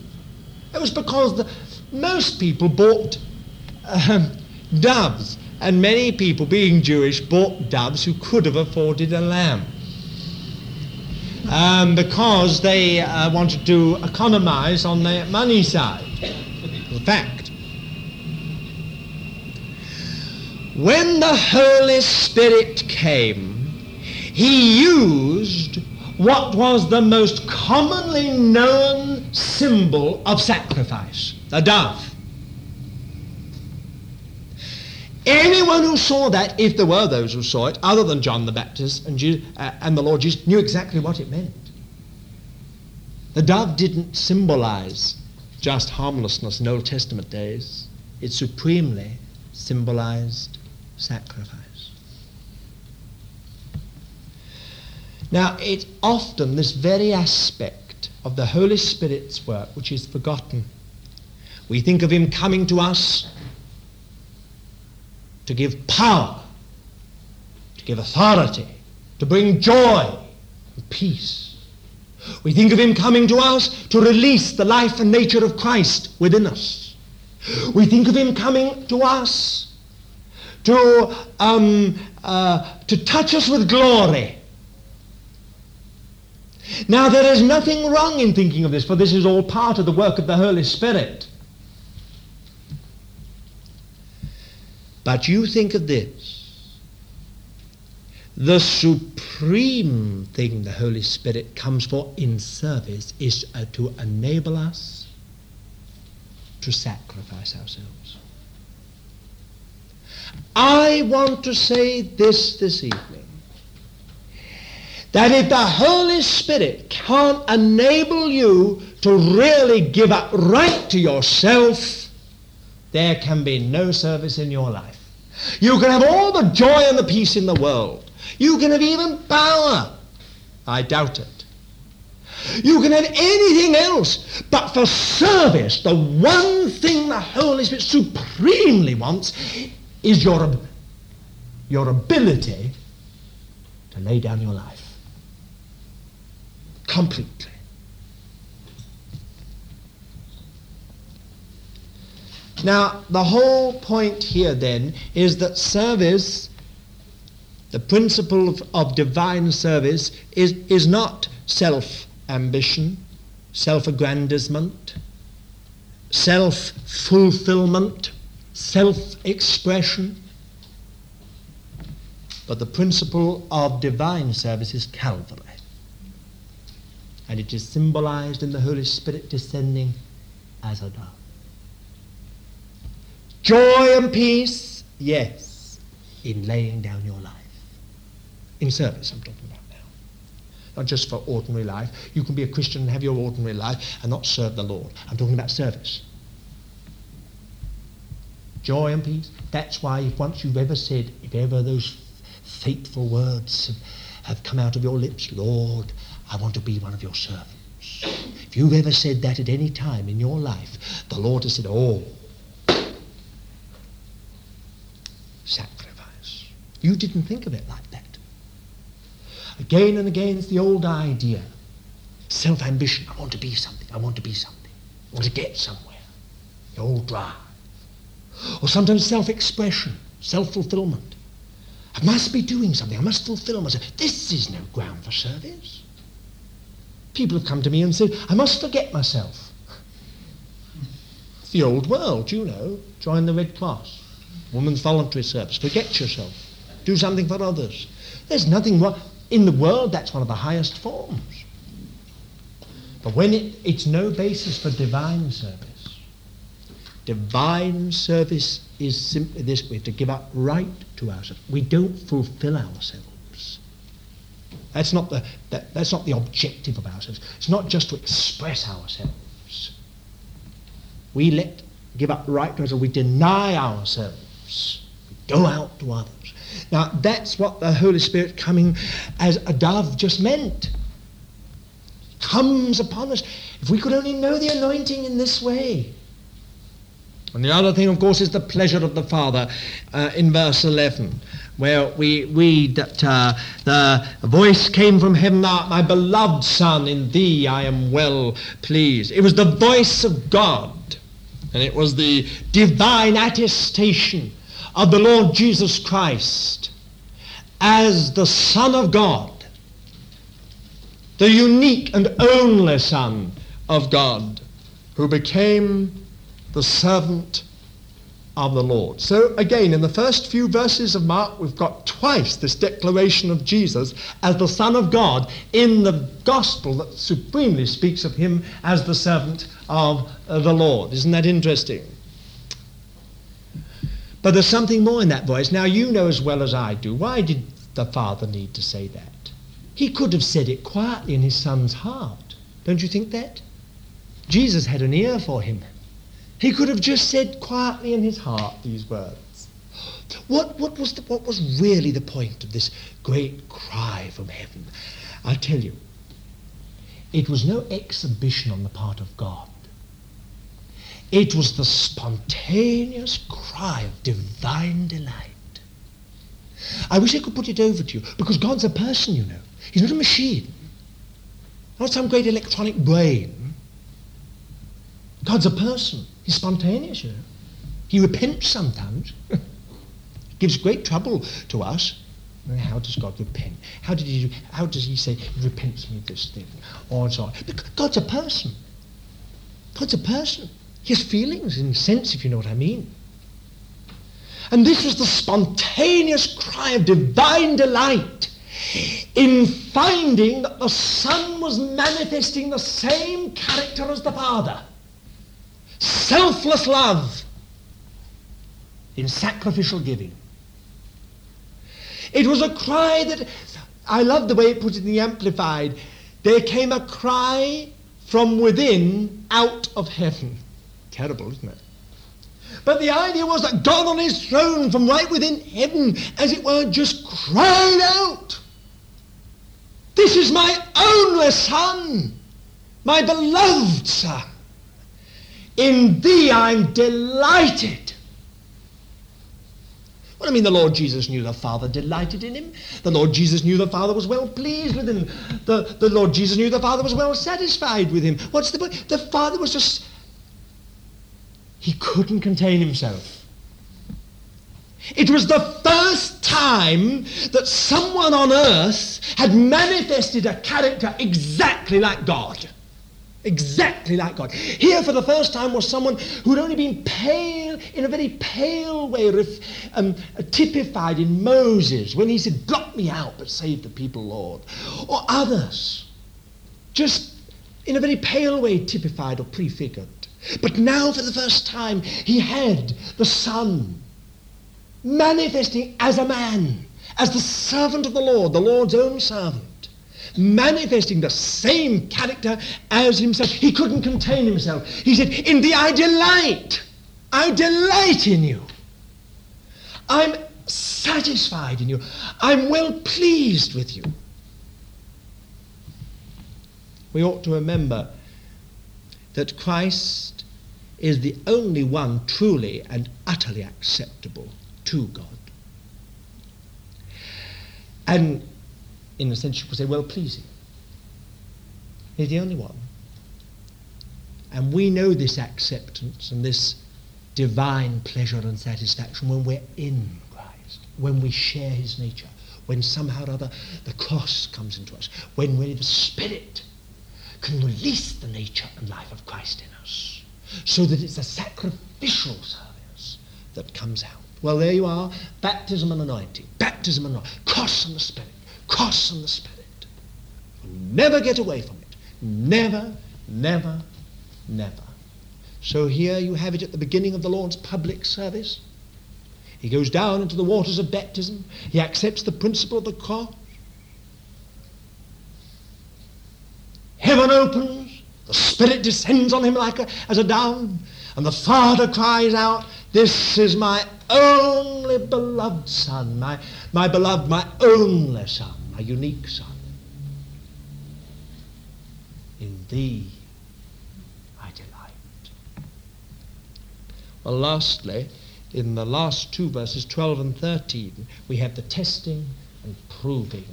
It was because the, most people bought um, doves and many people, being Jewish, bought doves who could have afforded a lamb. Um, because they uh, wanted to economize on their money side. In fact, when the Holy Spirit came, he used what was the most commonly known symbol of sacrifice, a dove. Anyone who saw that, if there were those who saw it, other than John the Baptist and, Jesus, uh, and the Lord Jesus, knew exactly what it meant. The dove didn't symbolize just harmlessness in Old Testament days. It supremely symbolized sacrifice. Now, it's often this very aspect of the Holy Spirit's work which is forgotten. We think of him coming to us to give power, to give authority, to bring joy and peace. We think of him coming to us to release the life and nature of Christ within us. We think of him coming to us to, um, uh, to touch us with glory. Now, there is nothing wrong in thinking of this, for this is all part of the work of the Holy Spirit. But you think of this. The supreme thing the Holy Spirit comes for in service is uh, to enable us to sacrifice ourselves. I want to say this this evening that if the Holy Spirit can't enable you to really give up right to yourself, there can be no service in your life. You can have all the joy and the peace in the world. You can have even power. I doubt it. You can have anything else, but for service, the one thing the Holy Spirit supremely wants is your, your ability to lay down your life completely. Now, the whole point here then is that service, the principle of, of divine service, is, is not self ambition, self aggrandizement, self fulfillment, self expression. But the principle of divine service is Calvary. And it is symbolized in the Holy Spirit descending as a dove. Joy and peace, yes, in laying down your life. In service, I'm talking about now. Not just for ordinary life. You can be a Christian and have your ordinary life and not serve the Lord. I'm talking about service. Joy and peace. That's why if once you've ever said, if ever those fateful words have, come out of your lips, Lord, I want to be one of your servants. If you've ever said that at any time in your life, the Lord has said, oh, sacrifice. You didn't think of it like that. Again and again, it's the old idea. Self-ambition. I want to be something. I want to be something. I want to get somewhere. The old drive. Or sometimes self-expression, self-fulfillment. I must be doing something. I must fulfill myself. This is no ground for service. People have come to me and said, I must forget myself. It's the old world, you know. Join the Red Cross. Woman's voluntary service. Forget yourself. Do something for others. There's nothing wrong. In the world, that's one of the highest forms. But when it, it's no basis for divine service, divine service is simply this have to give up right to ourselves. We don't fulfill ourselves. That's not the, that, that's not the objective of ourselves. It's not just to express ourselves. We let give up right to ourselves. We deny ourselves. We go out to others. Now, that's what the Holy Spirit coming as a dove just meant. Comes upon us. If we could only know the anointing in this way. And the other thing, of course, is the pleasure of the Father uh, in verse 11, where we read that uh, the voice came from heaven, My beloved Son, in thee I am well pleased. It was the voice of God, and it was the divine attestation of the Lord Jesus Christ as the Son of God, the unique and only Son of God, who became the servant of the Lord. So again, in the first few verses of Mark, we've got twice this declaration of Jesus as the Son of God in the gospel that supremely speaks of him as the servant of uh, the Lord. Isn't that interesting? But there's something more in that voice. Now, you know as well as I do, why did the Father need to say that? He could have said it quietly in his Son's heart. Don't you think that? Jesus had an ear for him. He could have just said quietly in his heart these words. What, what, was the, what was really the point of this great cry from heaven? I'll tell you. It was no exhibition on the part of God. It was the spontaneous cry of divine delight. I wish I could put it over to you, because God's a person, you know. He's not a machine, not some great electronic brain. God's a person. He's spontaneous, you know. He repents sometimes. Gives great trouble to us. How does God repent? How did he? How does He say He repents me of this thing, or so on? But God's a person. God's a person. He has feelings and sense, if you know what I mean. And this was the spontaneous cry of divine delight in finding that the Son was manifesting the same character as the Father selfless love in sacrificial giving. It was a cry that, I love the way it puts it in the Amplified. There came a cry from within out of heaven. Terrible, isn't it? But the idea was that God on his throne from right within heaven, as it were, just cried out, This is my only son, my beloved son. In thee I'm delighted. Well, I mean, the Lord Jesus knew the Father delighted in him. The Lord Jesus knew the Father was well pleased with him. The, the Lord Jesus knew the Father was well satisfied with him. What's the point? The Father was just. He couldn't contain himself. It was the first time that someone on earth had manifested a character exactly like God. Exactly like God. Here, for the first time, was someone who had only been pale, in a very pale way, ref, um, typified in Moses when he said, Blot me out, but save the people, Lord. Or others, just in a very pale way, typified or prefigured. But now, for the first time, he had the Son manifesting as a man, as the servant of the Lord, the Lord's own servant manifesting the same character as himself. He couldn't contain himself. He said, In thee I delight. I delight in you. I'm satisfied in you. I'm well pleased with you. We ought to remember that Christ is the only one truly and utterly acceptable to God. And in a sense, you could say, well pleasing. He's the only one. And we know this acceptance and this divine pleasure and satisfaction when we're in Christ, when we share his nature, when somehow or other the cross comes into us, when really the Spirit can release the nature and life of Christ in us, so that it's a sacrificial service that comes out. Well, there you are, baptism and anointing, baptism and anointing, cross and the Spirit cross and the Spirit. never get away from it. Never, never, never. So here you have it at the beginning of the Lord's public service. He goes down into the waters of baptism. He accepts the principle of the cross. Heaven opens. The Spirit descends on him like a, as a dove. And the Father cries out, This is my only beloved Son, my, my beloved, my only Son a unique Son. In thee I delight. Well, lastly, in the last two verses, 12 and 13, we have the testing and proving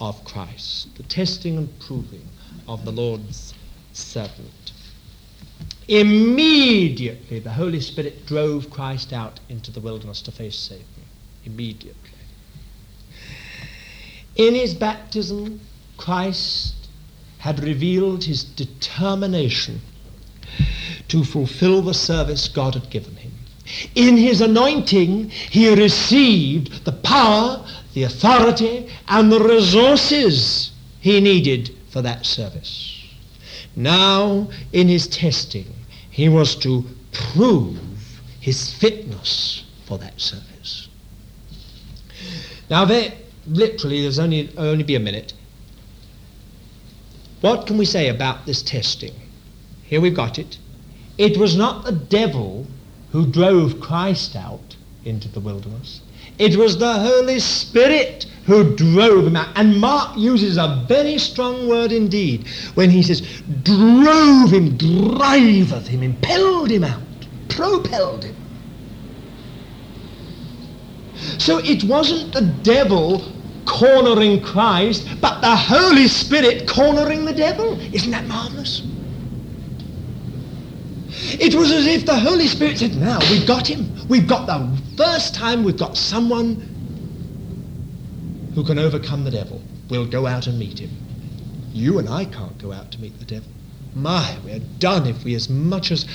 of Christ, the testing and proving of the Lord's servant. Immediately, the Holy Spirit drove Christ out into the wilderness to face Satan. Immediately. In his baptism, Christ had revealed his determination to fulfill the service God had given him. In his anointing, he received the power, the authority, and the resources he needed for that service. Now, in his testing, he was to prove his fitness for that service. Now, there, literally, there's only, only be a minute. What can we say about this testing? Here we've got it. It was not the devil who drove Christ out into the wilderness. It was the Holy Spirit who drove him out. And Mark uses a very strong word indeed when he says, drove him, driveth him, impelled him out, propelled him. So it wasn't the devil cornering Christ, but the Holy Spirit cornering the devil. Isn't that marvelous? It was as if the Holy Spirit said, now we've got him. We've got the first time we've got someone who can overcome the devil. We'll go out and meet him. You and I can't go out to meet the devil. My, we're done if we as much as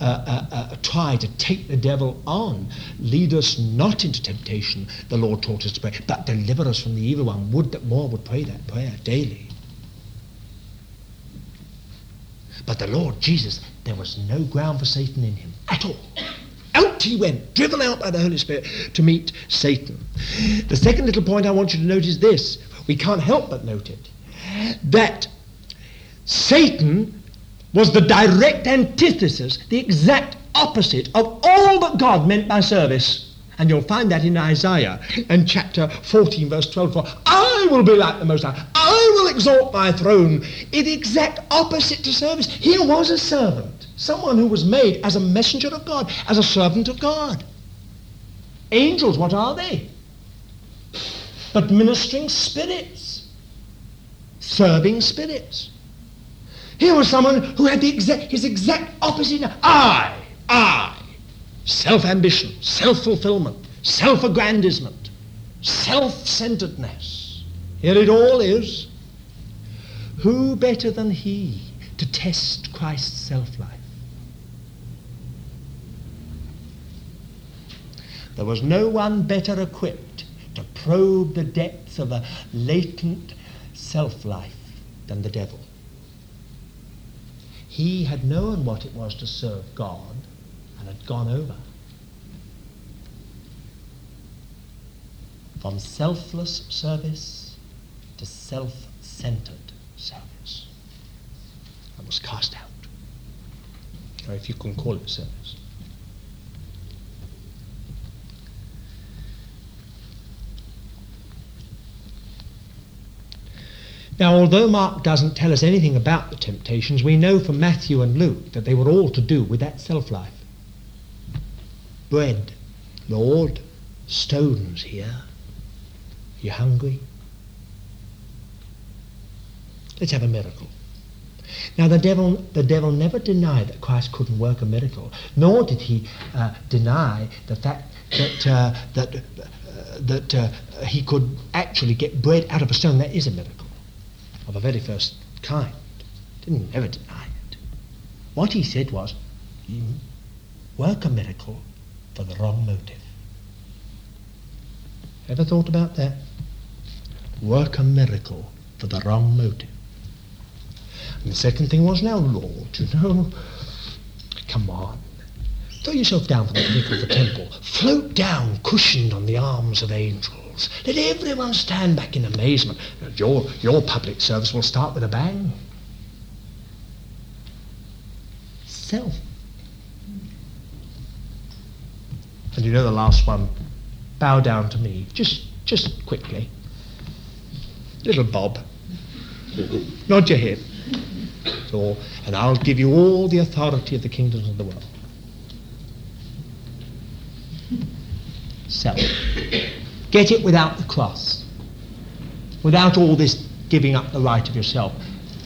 uh, uh, uh, try to take the devil on. Lead us not into temptation, the Lord taught us to pray, but deliver us from the evil one. Would that more would pray that prayer daily. But the Lord Jesus, there was no ground for Satan in him at all. Out he went, driven out by the Holy Spirit to meet Satan. The second little point I want you to note is this. We can't help but note it. That Satan was the direct antithesis, the exact opposite of all that God meant by service. And you'll find that in Isaiah and chapter 14, verse 12. For I will be like the Most High. I will exalt my throne. In the exact opposite to service. Here was a servant, someone who was made as a messenger of God, as a servant of God. Angels, what are they? But ministering spirits, serving spirits. Here was someone who had the exact, his exact opposite. I, I, self-ambition, self-fulfillment, self-aggrandizement, self-centeredness. Here it all is. Who better than he to test Christ's self-life? There was no one better equipped to probe the depths of a latent self-life than the devil. He had known what it was to serve God and had gone over. From selfless service to self-centered service. And was cast out. Or if you can call it service. Now, although Mark doesn't tell us anything about the temptations, we know from Matthew and Luke that they were all to do with that self-life. Bread, Lord, stones here. You hungry? Let's have a miracle. Now, the devil, the devil never denied that Christ couldn't work a miracle, nor did he uh, deny the fact that, uh, that, uh, that uh, he could actually get bread out of a stone. That is a miracle of the very first kind. Didn't ever deny it. What he said was, you work a miracle for the wrong motive. Ever thought about that? Work a miracle for the wrong motive. And the second thing was, now, Lord, you know, come on. Throw yourself down from the pinnacle of the temple. Float down, cushioned on the arms of angels. Let everyone stand back in amazement. Your, your public service will start with a bang. Self. And you know the last one? Bow down to me. Just, just quickly. Little Bob. Nod your head. So, and I'll give you all the authority of the kingdoms of the world. Self. Get it without the cross. Without all this giving up the right of yourself,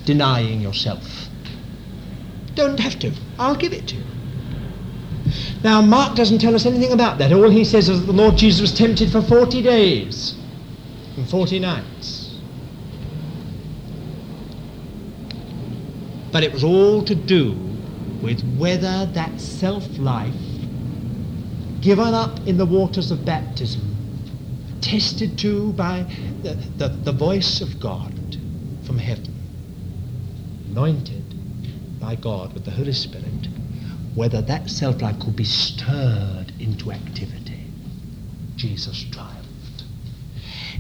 denying yourself. Don't have to. I'll give it to you. Now, Mark doesn't tell us anything about that. All he says is that the Lord Jesus was tempted for 40 days and 40 nights. But it was all to do with whether that self-life given up in the waters of baptism, tested to by the, the, the voice of God from heaven, anointed by God with the Holy Spirit, whether that self-life could be stirred into activity. Jesus triumphed.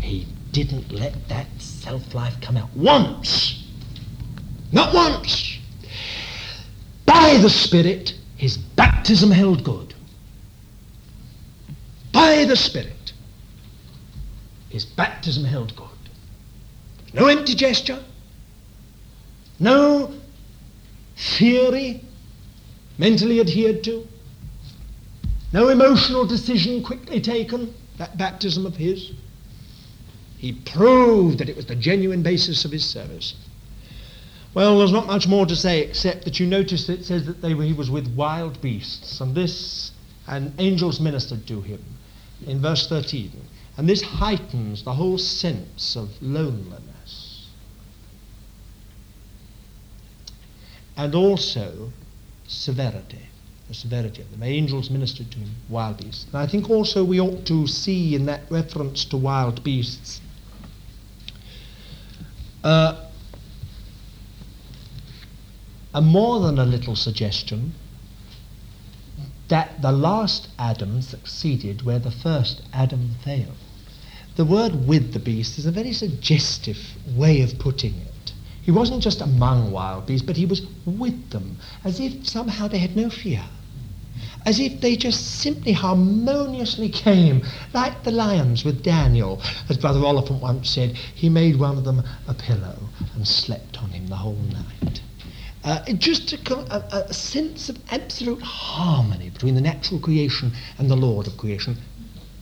He didn't let that self-life come out once. Not once. By the Spirit, his baptism held good. By the Spirit, his baptism held good. No empty gesture. No theory mentally adhered to. No emotional decision quickly taken, that baptism of his. He proved that it was the genuine basis of his service. Well, there's not much more to say except that you notice that it says that they, he was with wild beasts, and this, and angels ministered to him in verse 13. And this heightens the whole sense of loneliness. And also severity, the severity of them. Angels ministered to him, wild beasts. And I think also we ought to see in that reference to wild beasts uh, a more than a little suggestion that the last Adam succeeded where the first Adam failed. The word with the beast is a very suggestive way of putting it. He wasn't just among wild beasts, but he was with them, as if somehow they had no fear. as if they just simply harmoniously came, like the lions with Daniel. As Brother Oliphant once said, he made one of them a pillow and slept on him the whole night. Uh, just a, a, a sense of absolute harmony between the natural creation and the Lord of creation.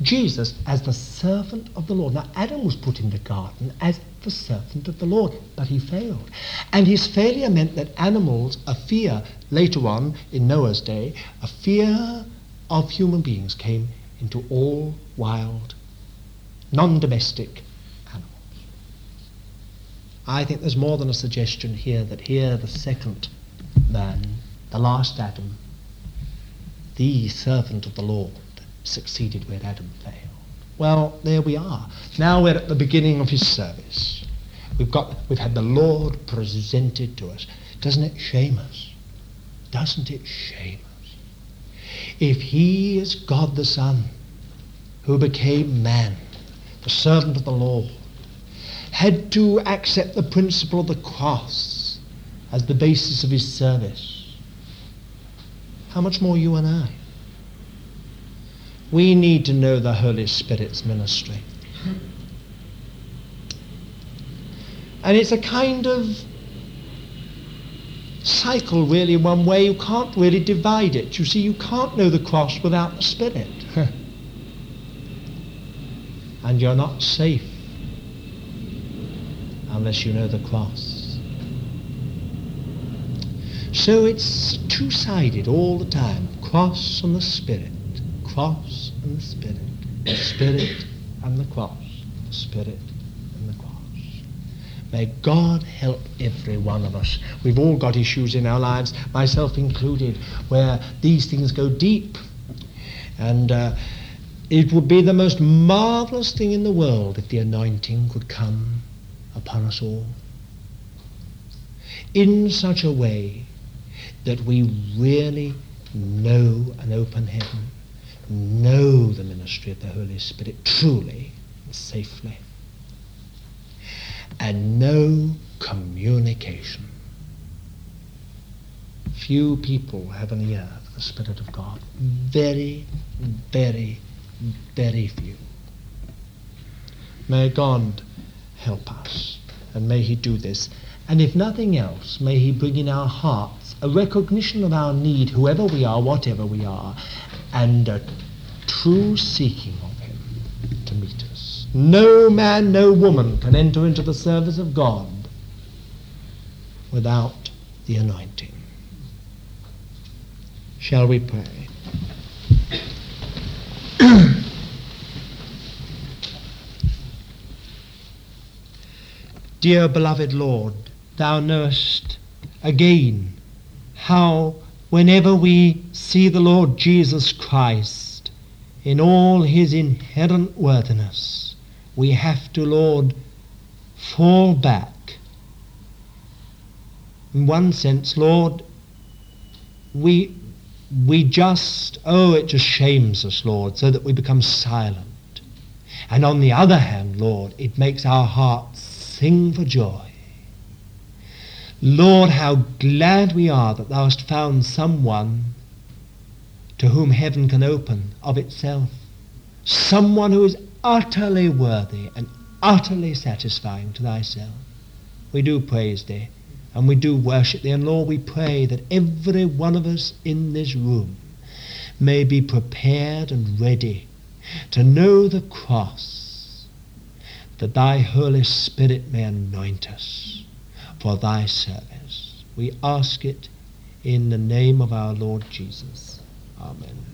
Jesus as the servant of the Lord. Now, Adam was put in the garden as the servant of the Lord, but he failed. And his failure meant that animals, a fear later on in Noah's day, a fear of human beings came into all wild, non domestic I think there's more than a suggestion here that here the second man, the last Adam, the servant of the Lord, succeeded where Adam failed. Well, there we are. Now we're at the beginning of his service. We've got we've had the Lord presented to us. Doesn't it shame us? Doesn't it shame us? If he is God the Son, who became man, the servant of the Lord, had to accept the principle of the cross as the basis of his service. How much more you and I? We need to know the Holy Spirit's ministry. And it's a kind of cycle, really, one way. You can't really divide it. You see, you can't know the cross without the Spirit. and you're not safe unless you know the cross. So it's two sided all the time cross and the Spirit, cross and the Spirit, the Spirit and the cross, the Spirit and the cross. May God help every one of us. We've all got issues in our lives, myself included, where these things go deep. And uh, it would be the most marvelous thing in the world if the anointing could come upon us all in such a way that we really know an open heaven, know the ministry of the Holy Spirit truly and safely, and know communication. Few people have an ear for the Spirit of God. Very, very, very few. May God help us. And may He do this. And if nothing else, may He bring in our hearts a recognition of our need, whoever we are, whatever we are, and a true seeking of Him to meet us. No man, no woman can enter into the service of God without the anointing. Shall we pray? Dear beloved Lord, thou knowest again how whenever we see the Lord Jesus Christ in all his inherent worthiness, we have to, Lord, fall back. In one sense, Lord, we, we just, oh, it just shames us, Lord, so that we become silent. And on the other hand, Lord, it makes our hearts sing for joy. Lord, how glad we are that thou hast found someone to whom heaven can open of itself, someone who is utterly worthy and utterly satisfying to thyself. We do praise thee and we do worship thee, and Lord, we pray that every one of us in this room may be prepared and ready to know the cross that thy Holy Spirit may anoint us for thy service. We ask it in the name of our Lord Jesus. Amen.